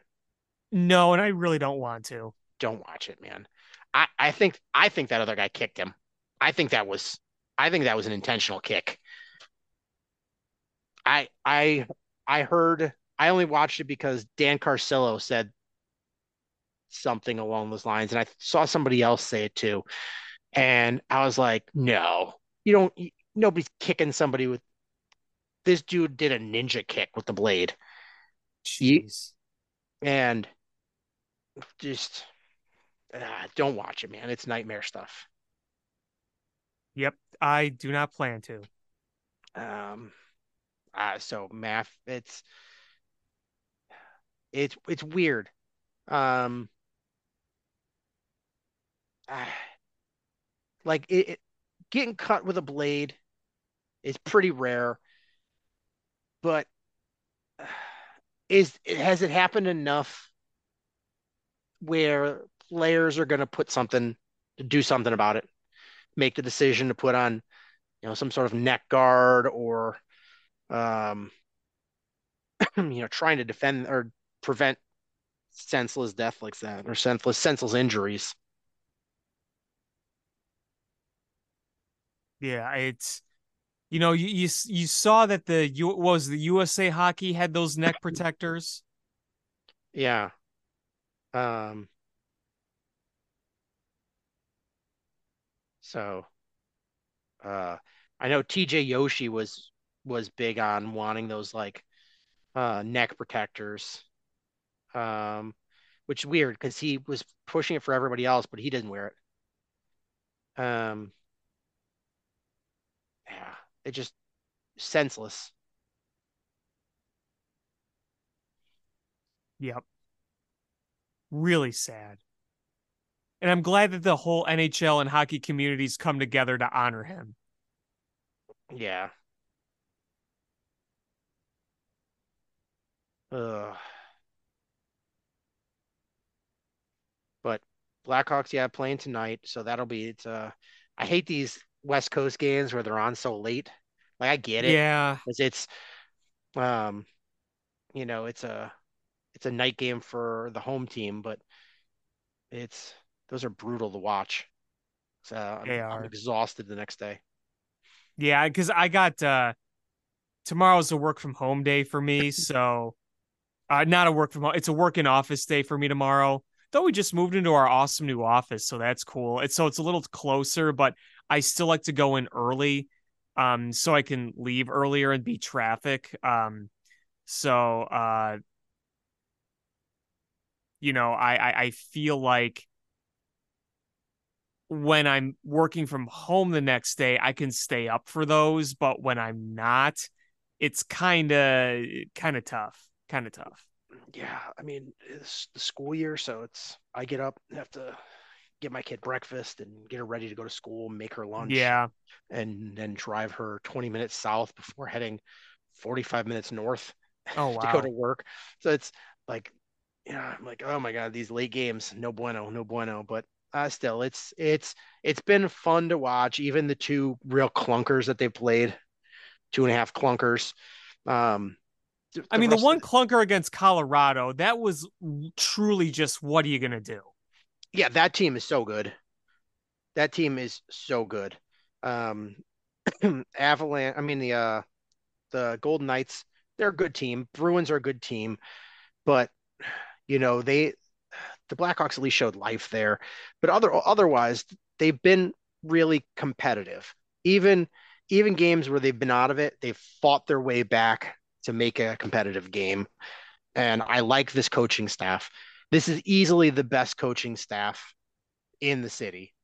No, and I really don't want to. Don't watch it, man. I, I think I think that other guy kicked him. I think that was I think that was an intentional kick. I I I heard I only watched it because Dan Carcillo said something along those lines, and I saw somebody else say it too. And I was like, no, you don't nobody's kicking somebody with this dude did a ninja kick with the blade. Jeez. And just ah, don't watch it, man. It's nightmare stuff. Yep. I do not plan to. Um, uh, so math, it's it's it's weird. Um, ah, like it, it getting cut with a blade is pretty rare, but uh, is has it happened enough where players are going to put something to do something about it, make the decision to put on, you know, some sort of neck guard or um, you know, trying to defend or prevent senseless death like that or senseless senseless injuries. Yeah, it's you know, you you, you saw that the U was the USA hockey had those neck protectors. Yeah. Um, so uh I know TJ Oshie was was big on wanting those like uh neck protectors. Um which is weird because he was pushing it for everybody else, but he didn't wear it. Um yeah, it just senseless. Yep. Really sad. And I'm glad that the whole NHL and hockey communities come together to honor him. Yeah. Ugh. But Blackhawks, yeah, playing tonight, so that'll be it's uh I hate these West Coast games where they're on so late. Like I get it. Yeah. 'cause it's um you know, it's a it's a night game for the home team, but it's those are brutal to watch. So I'm, I'm exhausted the next day. Yeah, because I got uh tomorrow's a work from home day for me, so uh not a work from home, it's a work in office day for me tomorrow. though we just moved into our awesome new office, so that's cool. It's so it's a little closer, but I still like to go in early, um, so I can leave earlier and beat traffic. Um, so uh, you know, I, I I feel like when I'm working from home the next day, I can stay up for those, but when I'm not, it's kind of kind of tough, kind of tough. Yeah, I mean, it's the school year, so it's I get up, have to get my kid breakfast and get her ready to go to school, make her lunch, Yeah, and then drive her 20 minutes south before heading 45 minutes north Oh, to go to work. So it's like, yeah, I'm like, oh my God, these late games, no bueno, no bueno. But uh, still, it's it's it's been fun to watch. Even the two real clunkers that they played, two and a half clunkers. Um, th- I mean, the one of- clunker against Colorado, that was truly just what are you gonna do? yeah, that team is so good. That team is so good. Um, Avalanche, I mean the uh the Golden Knights, they're a good team. Bruins are a good team, but you know, they the Blackhawks at least showed life there. But other otherwise, they've been really competitive. Even even games where they've been out of it, they've fought their way back to make a competitive game. And I like this coaching staff. This is easily the best coaching staff in the city.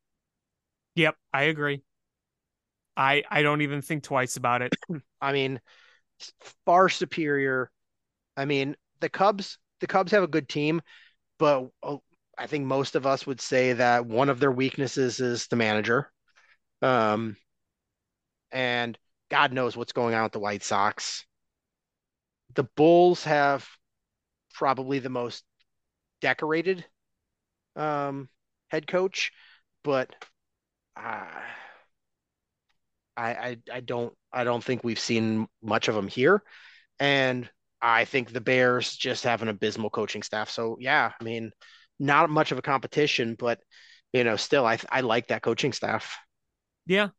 Yep, I agree. I I don't even think twice about it. I mean, far superior. I mean, the Cubs, the Cubs have a good team, but uh, I think most of us would say that one of their weaknesses is the manager. Um, and God knows what's going on with the White Sox. The Bulls have probably the most decorated um, head coach, but uh, I, I I don't I don't think we've seen much of them here, and I think the Bears just have an abysmal coaching staff. So yeah, I mean, not much of a competition, but you know, still I I like that coaching staff. Yeah,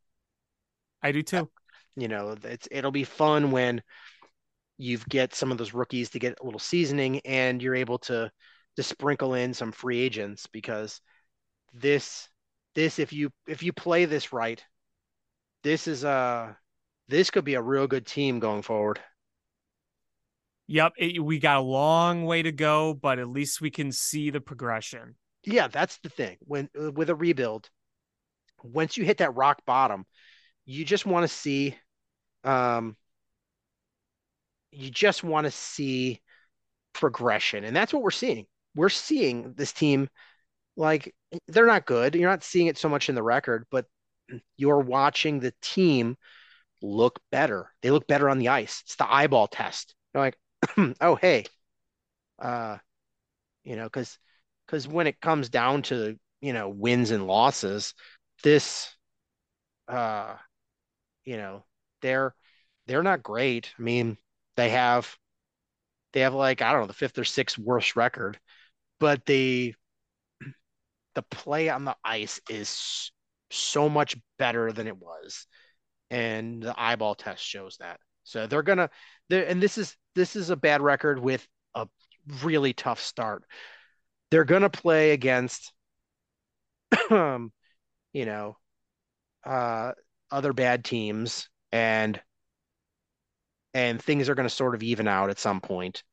I do too. You know, it's it'll be fun when you get some of those rookies to get a little seasoning, and you're able to to sprinkle in some free agents because this this if you if you play this right, this is a this could be a real good team going forward. Yep, it, we got a long way to go, but at least we can see the progression. Yeah, that's the thing. When uh, with a rebuild, once you hit that rock bottom, you just want to see um you just want to see progression. And that's what we're seeing. We're seeing this team like they're not good. You're not seeing it so much in the record, but you're watching the team look better. They look better on the ice. It's the eyeball test. You're like, oh hey, uh, you know, because because when it comes down to you know wins and losses, this, uh, you know, they're they're not great. I mean, they have they have like I don't know the fifth or sixth worst record, but the the play on the ice is so much better than it was, and the eyeball test shows that. So they're gonna, and this is this is a bad record with a really tough start. They're gonna play against, um, you know, uh, other bad teams, and and things are gonna sort of even out at some point.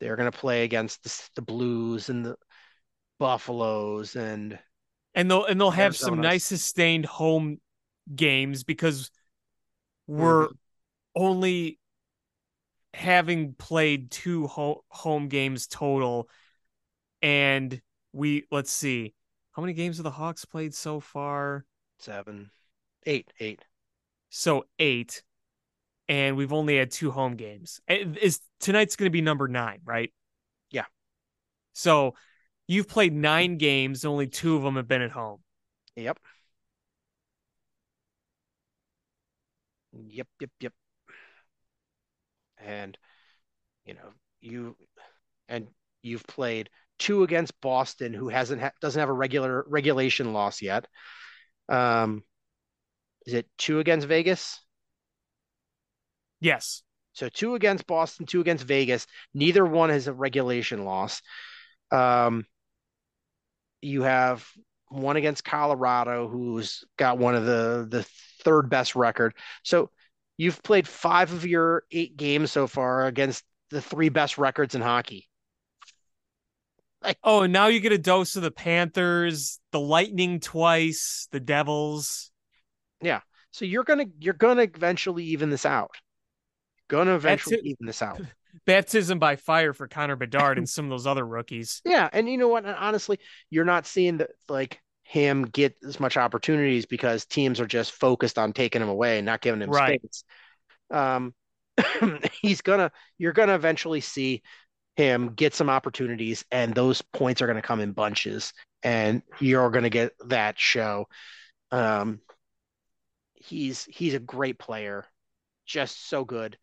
They're gonna play against the, the Blues and the Buffaloes and And they'll and they'll have some nice sustained home games because we're only having played two ho- home games total and we let's see how many games have the Hawks played so far? seven, eight, eight. So 8 and we've only had two home games. Is tonight's going to be number 9, right? Yeah. So you've played 9 games, only 2 of them have been at home. Yep. Yep, yep, yep. And you know, you and you've played two against Boston, who hasn't ha doesn't have a regular regulation loss yet. Um, is it two against Vegas? Yes. So two against Boston, two against Vegas. Neither one has a regulation loss. Um, You have one against Colorado, who's got one of the the third best record. So you've played five of your eight games so far against the three best records in hockey. Like, Oh, and now you get a dose of the Panthers, the Lightning twice, the Devils. Yeah. So you're gonna you're gonna eventually even this out. Gonna eventually even this out. Baptism by fire for Connor Bedard and some of those other rookies. Yeah, and you know what? Honestly, you're not seeing that like him get as much opportunities because teams are just focused on taking him away and not giving him Right. space. Um, he's gonna you're gonna eventually see him get some opportunities, and those points are gonna come in bunches, and you're gonna get that show. Um, he's he's a great player, just so good.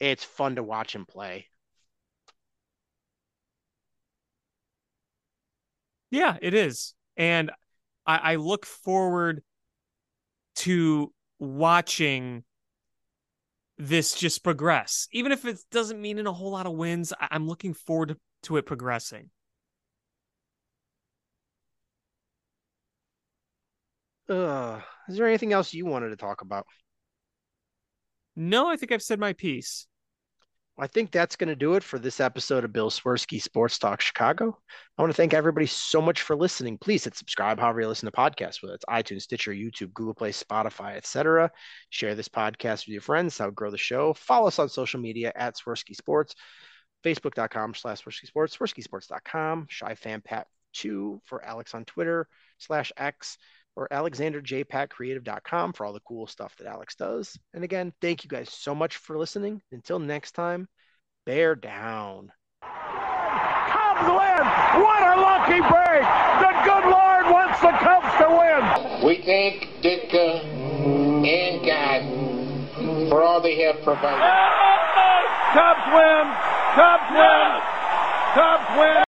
It's fun to watch him play. Yeah, it is. And I, I look forward to watching this just progress. Even if it doesn't mean in a whole lot of wins, I, I'm looking forward to, it progressing. Ugh. Is there anything else you wanted to talk about? No, I think I've said my piece. I think that's going to do it for this episode of Bill Swerski Sports Talk Chicago. I want to thank everybody so much for listening. Please hit subscribe however you listen to podcasts, whether it's iTunes, Stitcher, YouTube, Google Play, Spotify, etc. Share this podcast with your friends. Would grow the show. Follow us on social media at Swerski Sports, Facebook.com slash Swerski Sports, SwerskiSports.com, Shy Fan Pat 2 for Alex on Twitter slash X, or AlexanderJPatCreative.com for all the cool stuff that Alex does. And again, thank you guys so much for listening. Until next time, bear down. Cubs win! What a lucky break! The good Lord wants the Cubs to win! We thank Ditka and God for all they have provided. Cubs win! Cubs win! Cubs win!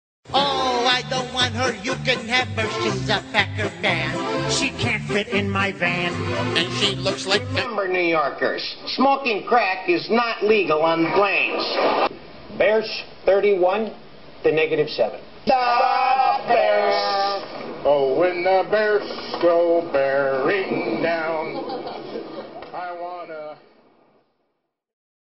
Her. You can have her. She's a Packer fan. She can't fit in my van. And she looks like Remember, New Yorkers, smoking crack is not legal on planes. Bears 31 to negative 7. The Bears. Oh, when the Bears go bearing down.